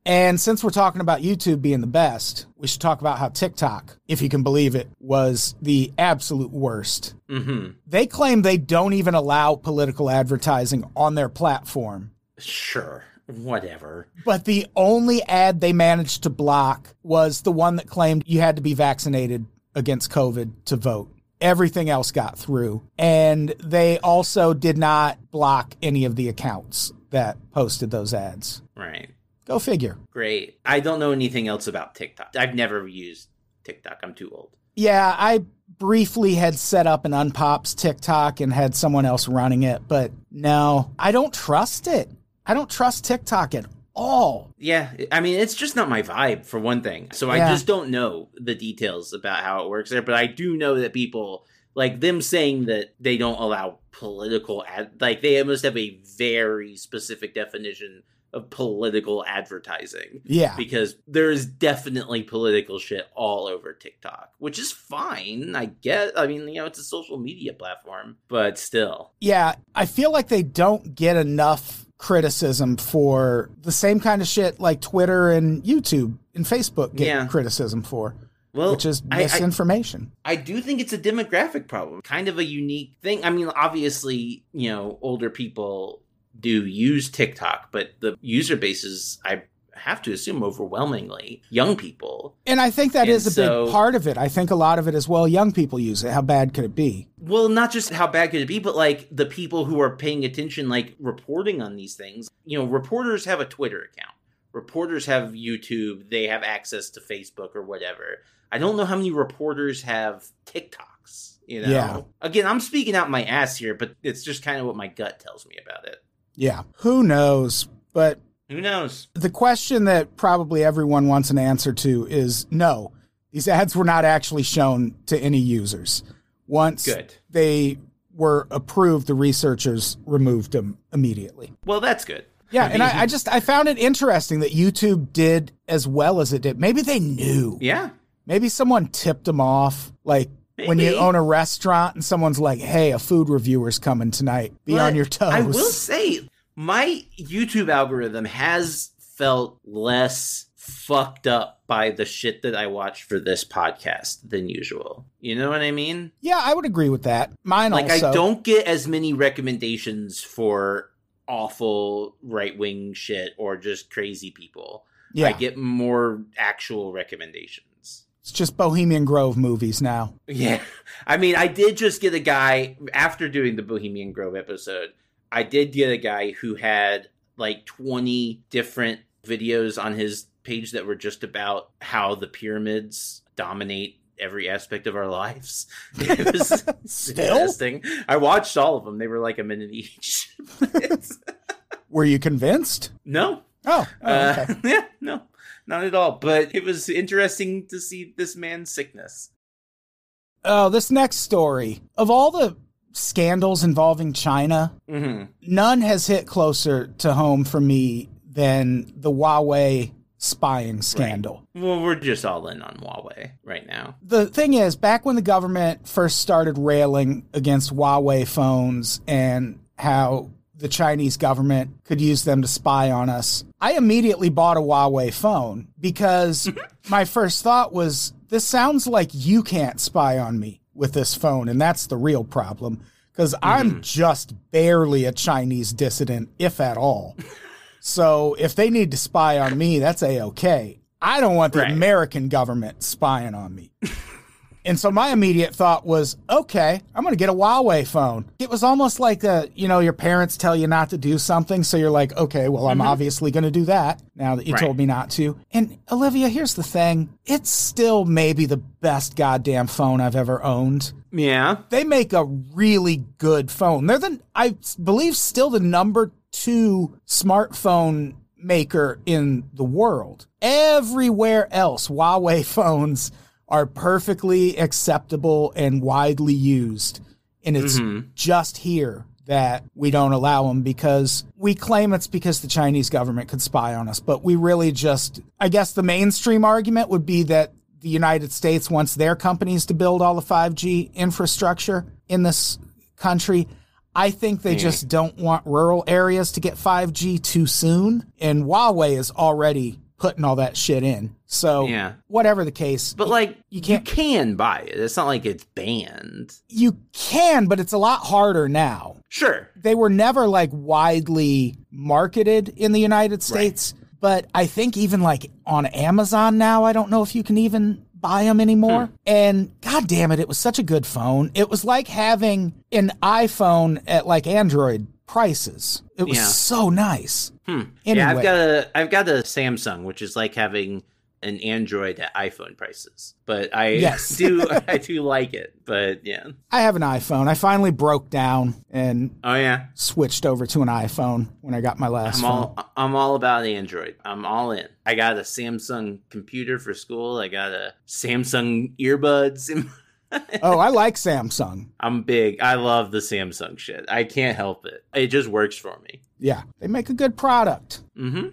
And since we're talking about YouTube being the best, we should talk about how TikTok, if you can believe it, was the absolute worst. Mm-hmm. They claim they don't even allow political advertising on their platform. Sure. Whatever. But the only ad they managed to block was the one that claimed you had to be vaccinated against COVID to vote. Everything else got through. And they also did not block any of the accounts that posted those ads. Right. Go figure. Great. I don't know anything else about TikTok. I've never used TikTok. I'm too old. Yeah, I briefly had set up an Unpops TikTok and had someone else running it, but no, I don't trust it. I don't trust TikTok at all. Yeah, I mean, it's just not my vibe for one thing. So I Yeah. just don't know the details about how it works there. But I do know that people like them saying that they don't allow political ad, like they must have a very specific definition of political advertising Yeah. because there is definitely political shit all over TikTok, which is fine. I get. I mean, you know, it's a social media platform, but still, Yeah, I feel like they don't get enough criticism for the same kind of shit like Twitter and YouTube and Facebook get Yeah. criticism for, well, which is I- I- misinformation. I do think it's a demographic problem, kind of a unique thing. I mean, obviously, you know, older people do use TikTok, but the user base is, I have to assume, overwhelmingly young people. and I think that And is a so- big part of it. I think a lot of it as well, young people use it. How bad could it be? Well, not just how bad could it be, but like the people who are paying attention, like reporting on these things. You know, reporters have a Twitter account, reporters have YouTube, they have access to Facebook or whatever. I don't know how many reporters have TikToks. You know, Yeah. again, I'm speaking out my ass here, but it's just kind of what my gut tells me about it. Yeah. Who knows? But Who knows? the question that probably everyone wants an answer to is no, these ads were not actually shown to any users. Once Good. they were approved, the researchers removed them immediately. Well, that's good. Yeah, I and I, I just I found it interesting that YouTube did as well as it did. Maybe they knew. Yeah. Maybe someone tipped them off. Like when you own a restaurant and someone's like, "Hey, a food reviewer's coming tonight. Be But on your toes." I will say, my YouTube algorithm has felt less fucked up by the shit that I watch for this podcast than usual. You know what I mean? yeah, I would agree with that. Mine Like, also. I don't get as many recommendations for awful right wing shit or just crazy people. Yeah, I get more actual recommendations. it's just Bohemian Grove movies now. Yeah. I mean, I did just get a guy after doing the Bohemian Grove episode. I did get a guy who had like 20 different videos on his page that were just about how the pyramids dominate every aspect of our lives. It was Still? interesting. I watched all of them. They were like a minute each. Were you convinced? no. Oh, oh, Uh, yeah, no. Not at all. But it was interesting to see this man's sickness. Oh, this next story of all the scandals involving China, hmm none has hit closer to home for me than the Huawei spying scandal. Well, we're just all in on Huawei right now. The thing is, back when the government first started railing against Huawei phones and how the Chinese government could use them to spy on us, I immediately bought a Huawei phone because my first thought was this sounds like you can't spy on me with this phone, and that's the real problem because I'm mm-hmm. just barely a Chinese dissident, if at all. So if they need to spy on me, that's a okay. I don't want the Right. American government spying on me. and so my immediate thought was, okay, I'm going to get a Huawei phone. It was almost like a, you know, your parents tell you not to do something, so you're like, okay, well, I'm mm-hmm. obviously going to do that now that you Right. told me not to. And Olivia, here's the thing: it's still maybe the best goddamn phone I've ever owned Yeah. they make a really good phone. They're the, I believe, still the number two smartphone maker in the world. Everywhere else, Huawei phones are perfectly acceptable and widely used. And it's mm-hmm. just here that we don't allow them because we claim it's because the Chinese government could spy on us. But we really just, I guess the mainstream argument would be that the United States wants their companies to build all the 5G infrastructure in this country. I think they just don't want rural areas to get 5G too soon. And Huawei is already putting all that shit in. So, Yeah. whatever the case, But like You you, can't- can buy it. It's not like it's banned. you can, but it's a lot harder now. Sure. they were never like widely marketed in the United States. But I think even like on Amazon now, I don't know if you can even buy them anymore. And god damn it, it was such a good phone. It was like having an iPhone at like Android prices. It was Yeah. so nice. Hmm. Anyway. Yeah, I've got a I've got a Samsung, which is like having an Android at iPhone prices. But I Yes. do I do like it. But yeah. I have an iPhone. I finally broke down and Oh yeah. switched over to an iPhone when I got my last I'm phone. all I'm all about Android. I'm all in. I got a Samsung computer for school. I got a Samsung earbuds. oh, I like Samsung. I'm big. I love the Samsung shit. I can't help it. It just works for me. Yeah, they make a good product. Mm-hmm.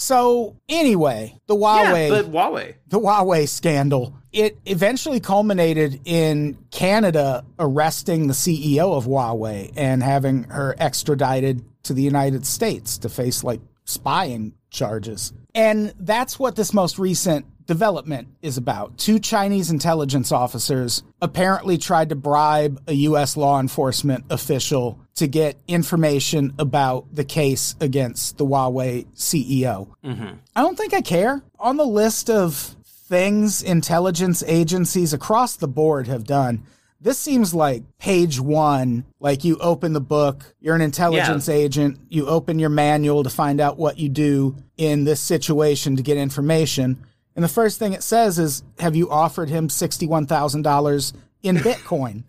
So anyway, the Huawei, Yeah, but Huawei. the Huawei scandal, it eventually culminated in Canada arresting the CEO of Huawei and having her extradited to the United States to face like spying charges. And that's what this most recent development is about. Two Chinese intelligence officers apparently tried to bribe a U.S. law enforcement official to get information about the case against the Huawei CEO. Mm-hmm. I don't think I care. On the list of things intelligence agencies across the board have done, this seems like page one. Like you open the book, you're an intelligence agent, you open your manual to find out what you do in this situation to get information. And the first thing it says is, Have you offered him $61,000 in Bitcoin?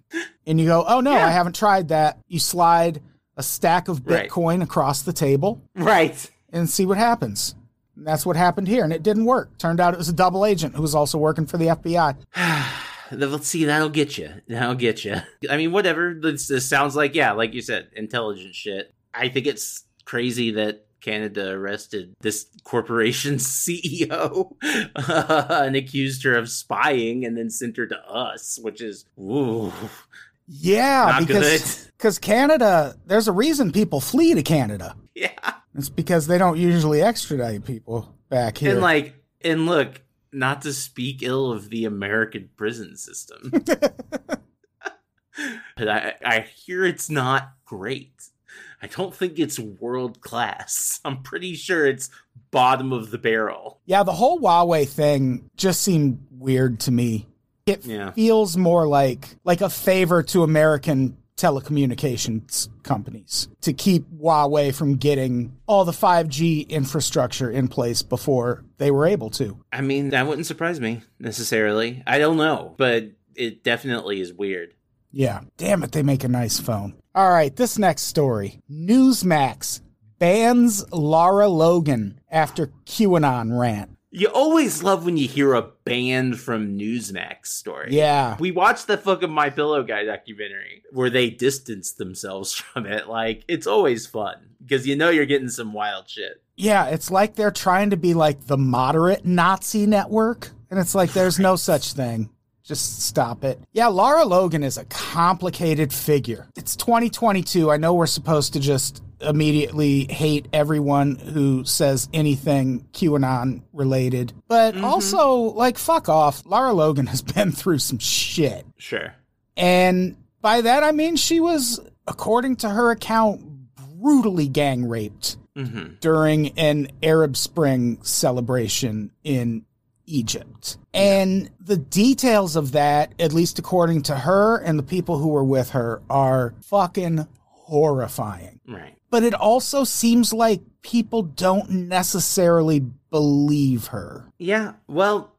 and you go, Oh, no, I haven't tried that. You slide a stack of Right. Bitcoin across the table Right. and see what happens. And that's what happened here, and it didn't work. Turned out it was a double agent who was also working for the FBI. Let's see. That'll get you. That'll get you. I mean, whatever. This, this sounds like yeah, like you said, intelligent shit. I think it's crazy that Canada arrested this corporation's CEO and accused her of spying, and then sent her to us, which is ooh, Yeah, Not because because Canada, there's a reason people flee to Canada. yeah. It's because they don't usually extradite people back here. And like, and look, not to speak ill of the American prison system, but I, I hear it's not great. I don't think it's world class. I'm pretty sure it's bottom of the barrel. yeah, the whole Huawei thing just seemed weird to me. It Yeah. feels more like like a favor to American telecommunications companies to keep Huawei from getting all the 5G infrastructure in place before they were able to. I mean, that wouldn't surprise me necessarily. I don't know, but it definitely is weird. Yeah. Damn it, they make a nice phone. All right, this next story Newsmax bans Lara Logan after QAnon rant. You always love when you hear a band from Newsmax story. Yeah. We watched the fucking My Pillow Guy documentary where they distanced themselves from it. Like it's always fun because you know you're getting some wild shit. Yeah, it's like they're trying to be like the moderate Nazi network. And it's like there's no such thing. Just stop it. Yeah, Lara Logan is a complicated figure. It's 2022. I know we're supposed to just immediately hate everyone who says anything QAnon related, but also, like, fuck off. Lara Logan has been through some shit. Sure. And by that, I mean she was, according to her account, brutally gang raped Mm-hmm. during an Arab Spring celebration in Egypt. And the details of that, at least according to her and the people who were with her, are fucking horrifying. Right. But it also seems like people don't necessarily believe her. Yeah. Well,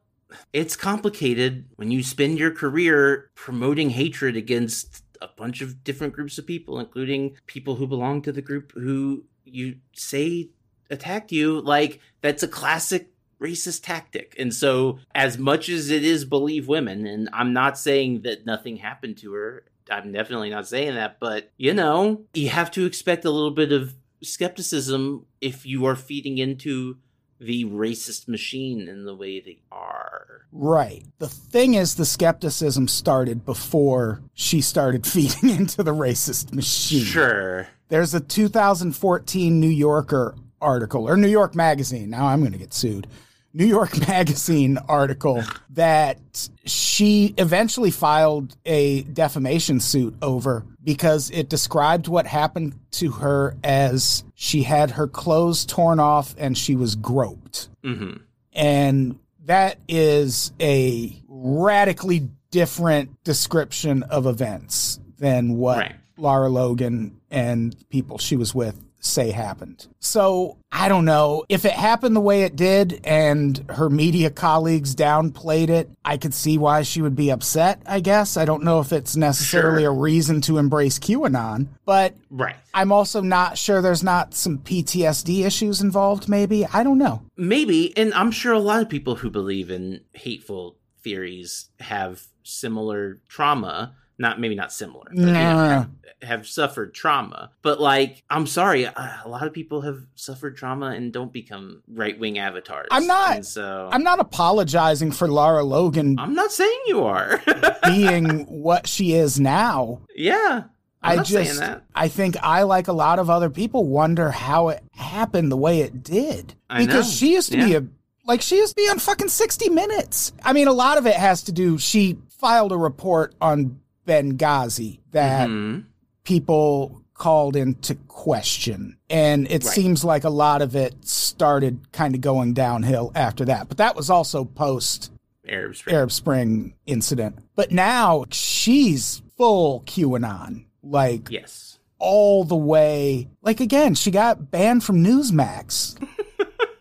it's complicated when you spend your career promoting hatred against a bunch of different groups of people, including people who belong to the group who you say attacked you. Like, that's a classic racist tactic. And so, as much as it is believe women, and I'm not saying that nothing happened to her, I'm definitely not saying that, but you know, you have to expect a little bit of skepticism if you are feeding into the racist machine in the way they are. Right. The thing is, the skepticism started before she started feeding into the racist machine. Sure. There's a 2014 New Yorker article, or New York Magazine. Now I'm going to get sued. New York Magazine article that she eventually filed a defamation suit over because it described what happened to her as she had her clothes torn off and she was groped. hmm And that is a radically different description of events than what Right. Lara Logan and people she was with say happened. So I don't know. If it happened the way it did and her media colleagues downplayed it, I could see why she would be upset, I guess. I don't know if it's necessarily Sure. a reason to embrace QAnon, but Right. I'm also not sure there's not some PTSD issues involved, maybe. I don't know. Maybe, and I'm sure a lot of people who believe in hateful theories have similar trauma. Not maybe not similar, but you know, have, suffered trauma. But like, I'm sorry, a a lot of people have suffered trauma and don't become right wing avatars. I'm not- And so I'm not apologizing for Lara Logan I'm not saying you are. being what she is now. yeah, I'm I just. I think I, like a lot of other people, wonder how it happened the way it did. I because know. she used to be a, like, she used to be on fucking 60 Minutes. I mean, a lot of it has to do, she filed a report on Benghazi that Mhm. people called into question. And it Right. seems like a lot of it started kind of going downhill after that. But that was also post Arab Spring. Arab Spring incident. But now she's full QAnon. Like Yes. all the way. Like again, she got banned from Newsmax.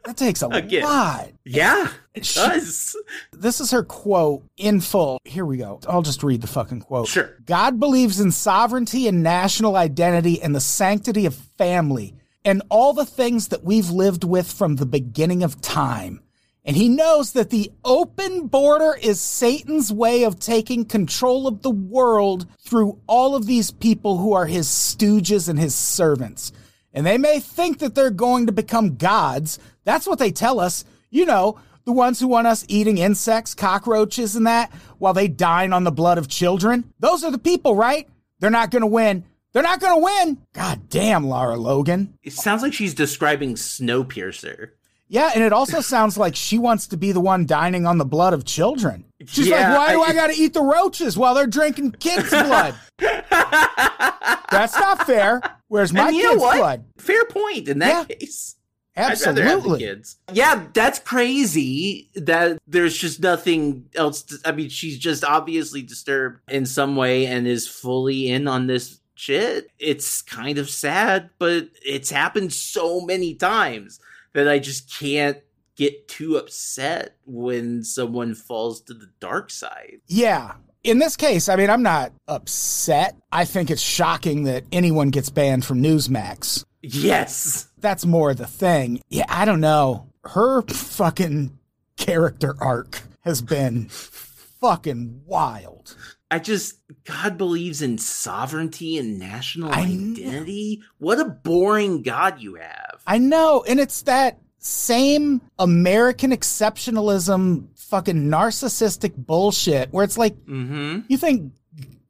that takes a Again. lot. Yeah, it She- does. This is her quote in full. Here we go. I'll just read the fucking quote. Sure. God believes in sovereignty and national identity and the sanctity of family and all the things that we've lived with from the beginning of time. And he knows that the open border is Satan's way of taking control of the world through all of these people who are his stooges and his servants. And they may think that they're going to become gods. That's what they tell us. You know, the ones who want us eating insects, cockroaches, and that while they dine on the blood of children. Those are the people, right? They're not going to win. They're not going to win. God damn, Lara Logan. It sounds like she's describing Snowpiercer. Yeah, and it also sounds like she wants to be the one dining on the blood of children. She's Yeah, like, why do I- I, got to eat the roaches while they're drinking kids' blood? That's not fair. Where's my And you know kids' blood? Fair point in that Yeah. case. I'd rather have the Absolutely. kids. Yeah, that's crazy that there's just nothing else. To, I mean, she's just obviously disturbed in some way and is fully in on this shit. It's kind of sad, but it's happened so many times that I just can't get too upset when someone falls to the dark side. Yeah. In this case, I mean, I'm not upset. I think it's shocking that anyone gets banned from Newsmax. Yes. That's more the thing. Yeah, I don't know. Her fucking character arc has been fucking wild. I just God believes in sovereignty and national I know. identity. What a boring God you have. I know, and it's that same American exceptionalism, fucking narcissistic bullshit where it's like, Mm-hmm. you think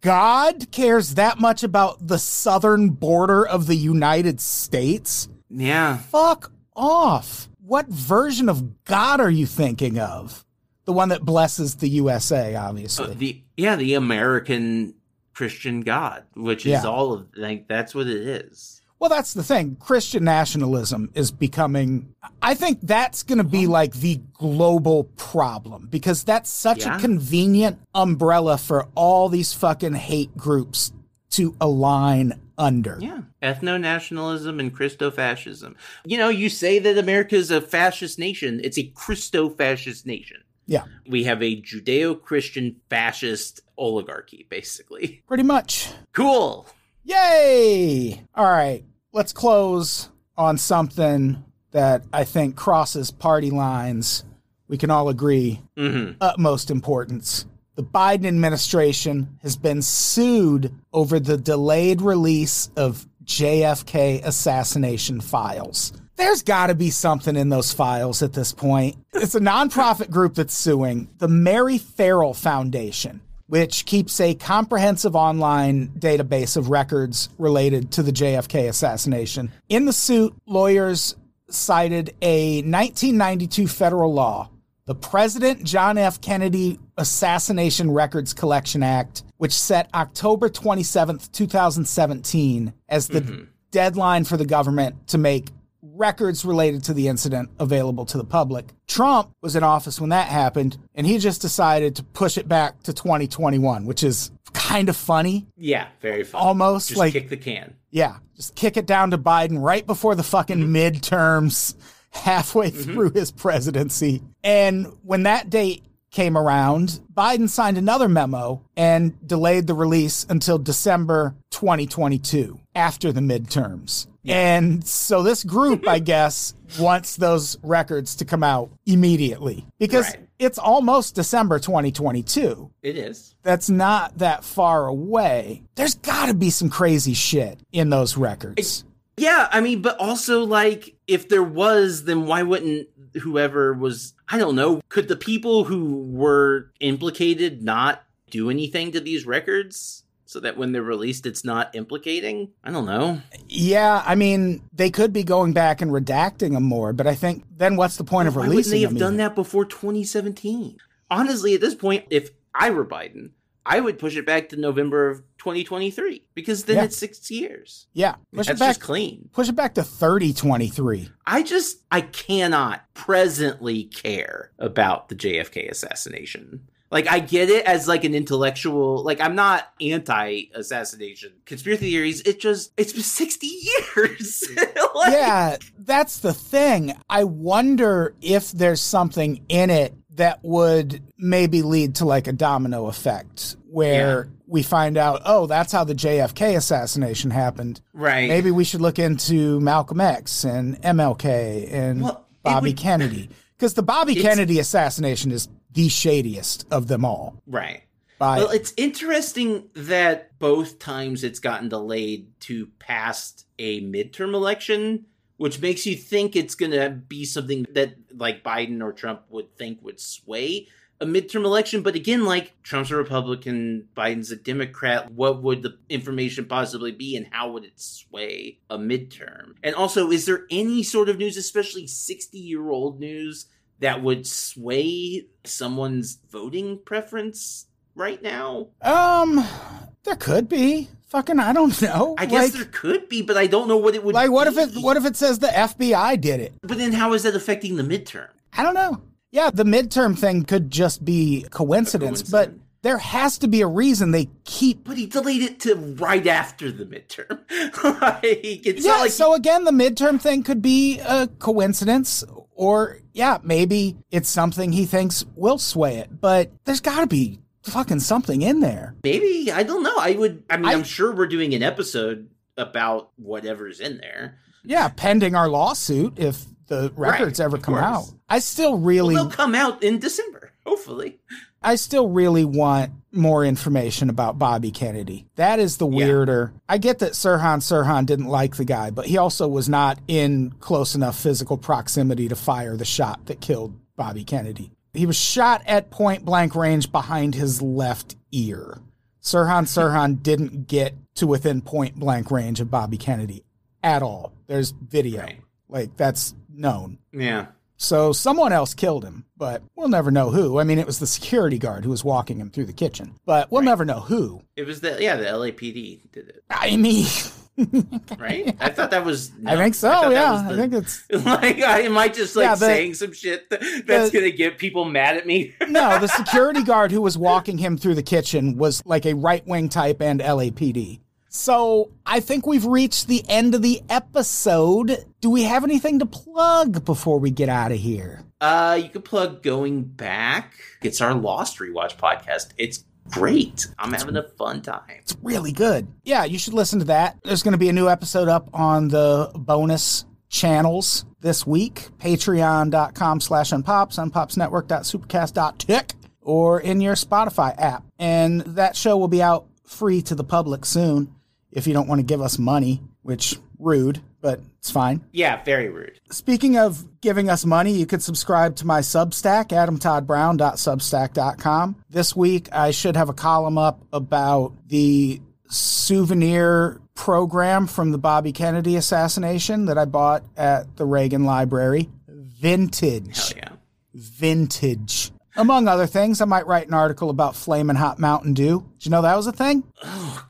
God cares that much about the southern border of the United States? Yeah. Fuck off. What version of God are you thinking of? The one that blesses the USA, obviously. Uh, the yeah, the American Christian God, which is Yeah. all of like that's what it is. Well, that's the thing. Christian nationalism is becoming, I think that's going to be like the global problem because that's such Yeah. a convenient umbrella for all these fucking hate groups to align under. Yeah. Ethno nationalism and Christo fascism. You know, you say that America is a fascist nation, it's a Christo fascist nation. Yeah, We have a Judeo Christian fascist oligarchy, basically. pretty much. Cool. Yay! All right, let's close on something that I think crosses party lines. We can all agree hmm utmost importance. The Biden administration has been sued over the delayed release of JFK assassination files. There's got to be something in those files at this point. It's a nonprofit group that's suing the Mary Ferrell Foundation, which keeps a comprehensive online database of records related to the JFK assassination. In the suit, lawyers cited a 1992 federal law the President John F. Kennedy Assassination Records Collection Act, which set October 27th, 2017 as the mm-hmm. deadline for the government to make records related to the incident available to the public. Trump was in office when that happened, and he just decided to push it back to 2021, which is kind of funny. Yeah, very fun. Almost Just like kick the can. yeah, just kick it down to Biden right before the fucking mm-hmm. midterms, halfway mm-hmm. through his presidency. And when that date came around, Biden signed another memo and delayed the release until December 2022, after the midterms. And so this group, I guess, wants those records to come out immediately because Right. it's almost December 2022 It is. that's not that far away. There's got to be some crazy shit in those records. Yeah, I mean, but also like if there was, then why wouldn't whoever was I don't know, could the people who were implicated not do anything to these records so that when they're released it's not implicating? I don't know. Yeah, I mean, they could be going back and redacting them more, but I think then what's the point of Why wouldn't releasing they have done that before 2017? Honestly, at this point, if I were Biden, I would push it back to November of 2023 because then Yeah. it's six years. Yeah, push That's it back. just clean. Push it back to 3023. I just I cannot presently care about the JFK assassination. Like I get it as like an intellectual like I'm not anti assassination conspiracy theories. It just it's been 60 years. Like, yeah, that's the thing. I wonder if there's something in it that would maybe lead to like a domino effect where Yeah. we find out, oh, that's how the JFK assassination happened. Right. Maybe we should look into Malcolm X and MLK and Well, Bobby would- Kennedy. Because the Bobby Kennedy assassination is the shadiest of them all. Right. By Well, it's interesting that both times it's gotten delayed to past a midterm election, which makes you think it's going to be something that like Biden or Trump would think would sway a midterm election. But again, like Trump's a Republican, Biden's a Democrat. What would the information possibly be, and how would it sway a midterm? And also, is there any sort of news, especially 60 year old news, that would sway someone's voting preference right now? um, there could be fucking I don't know. I guess like, there could be, but I don't know what it would. like what if it what if it says the FBI did it? But then, how is that affecting the midterm? I don't know. Yeah, the midterm thing could just be coincidence, but there has to be a reason they keep. But he delayed it to right after the midterm. like, Yeah, like so again, the midterm thing could be a coincidence, or yeah, maybe it's something he thinks will sway it. But there's got to be fucking something in there. maybe I don't know. I would. I mean, I, am sure we're doing an episode about whatever's in there. Yeah, pending our lawsuit, if the records Right, ever come course. out, I still really. Well, they'll come out in December, hopefully. I still really want more information about Bobby Kennedy. That is the Yeah. weirder. I get that Sirhan Sirhan didn't like the guy, but he also was not in close enough physical proximity to fire the shot that killed Bobby Kennedy. He was shot at point blank range behind his left ear. Sirhan Sirhan didn't get to within point blank range of Bobby Kennedy at all. There's video. Right. Like that's known. Yeah. So someone else killed him, but we'll never know who. I mean, it was the security guard who was walking him through the kitchen, but we'll Right. never know who. It was the yeah the LAPD did it I mean, right. I thought that was. I think so. that yeah, was I think it's like I am I just like Yeah, the- saying some shit that, that's the- gonna get people mad at me. no. The security guard who was walking him through the kitchen was like a right wing type and LAPD. So I think we've reached the end of the episode. Do we have anything to plug before we get out of here? Uh, you could plug going back. It's our Lost rewatch podcast. It's great. I'm having a fun time. It's really good. Yeah, you should listen to that. There's going to be a new episode up on the bonus channels this week. Patreon.com slash unpops, unpopsnetwork.supercast.tech, or in your Spotify app. And that show will be out free to the public soon if you don't want to give us money, which rude, but it's fine. Yeah, very rude. Speaking of giving us money, you could subscribe to my Substack, adamtoddbrown.substack.com. This week, I should have a column up about the souvenir program from the Bobby Kennedy assassination that I bought at the Reagan Library. Vintage. Hell yeah. Vintage. Among other things, I might write an article about Flamin' Hot Mountain Dew. Did you know that was a thing? Oh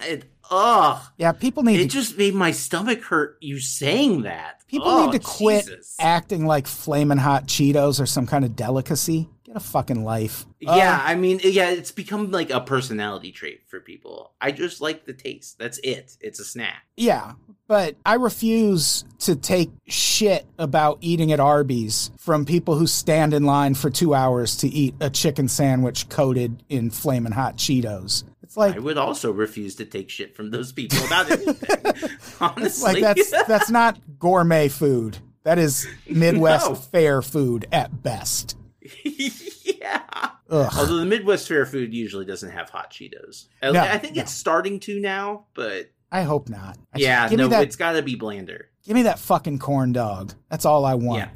god. Ugh. Yeah, people need It to just made my stomach hurt. You saying that. People Oh, need to quit Jesus. acting like flaming hot Cheetos are some kind of delicacy. Get a fucking life. Yeah, Uh, I mean, yeah, it's become like a personality trait for people. I just like the taste. That's it. It's a snack. yeah, but I refuse to take shit about eating at Arby's from people who stand in line for two hours to eat a chicken sandwich coated in flaming hot Cheetos. It's like I would also refuse to take shit from those people about anything. Honestly, like that's that's not gourmet food. That is Midwest No. fare food at best. yeah. Ugh. Although the Midwest fair food usually doesn't have hot Cheetos. I- No, I think no. it's starting to now, but I hope not. I- yeah, no, that. it's got to be blander. Give me that fucking corn dog. That's all I want. Yeah.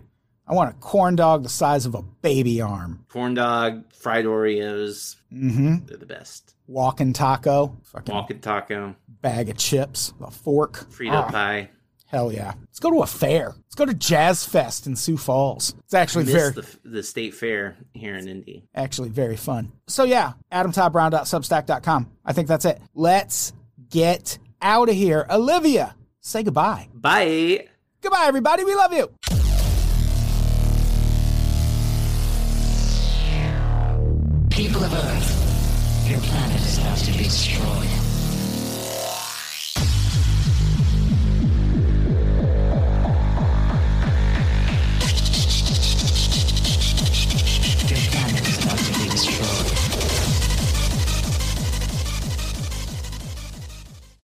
I want a corn dog the size of a baby arm. Corn dog, fried Oreos, Mm-hmm. they're the best. Walking taco. Fucking Walking taco, bag of chips. A fork. Frito Ah, pie. Hell yeah. Let's go to a fair. Let's go to Jazz Fest in Sioux Falls. It's actually very the, the state fair here in Indy. actually very fun. So yeah, adamtoddbrown.substack.com. I think that's it. Let's get out of here. Olivia, say goodbye. Bye. Goodbye, everybody. We love you. People of Earth, your planet is about to be destroyed.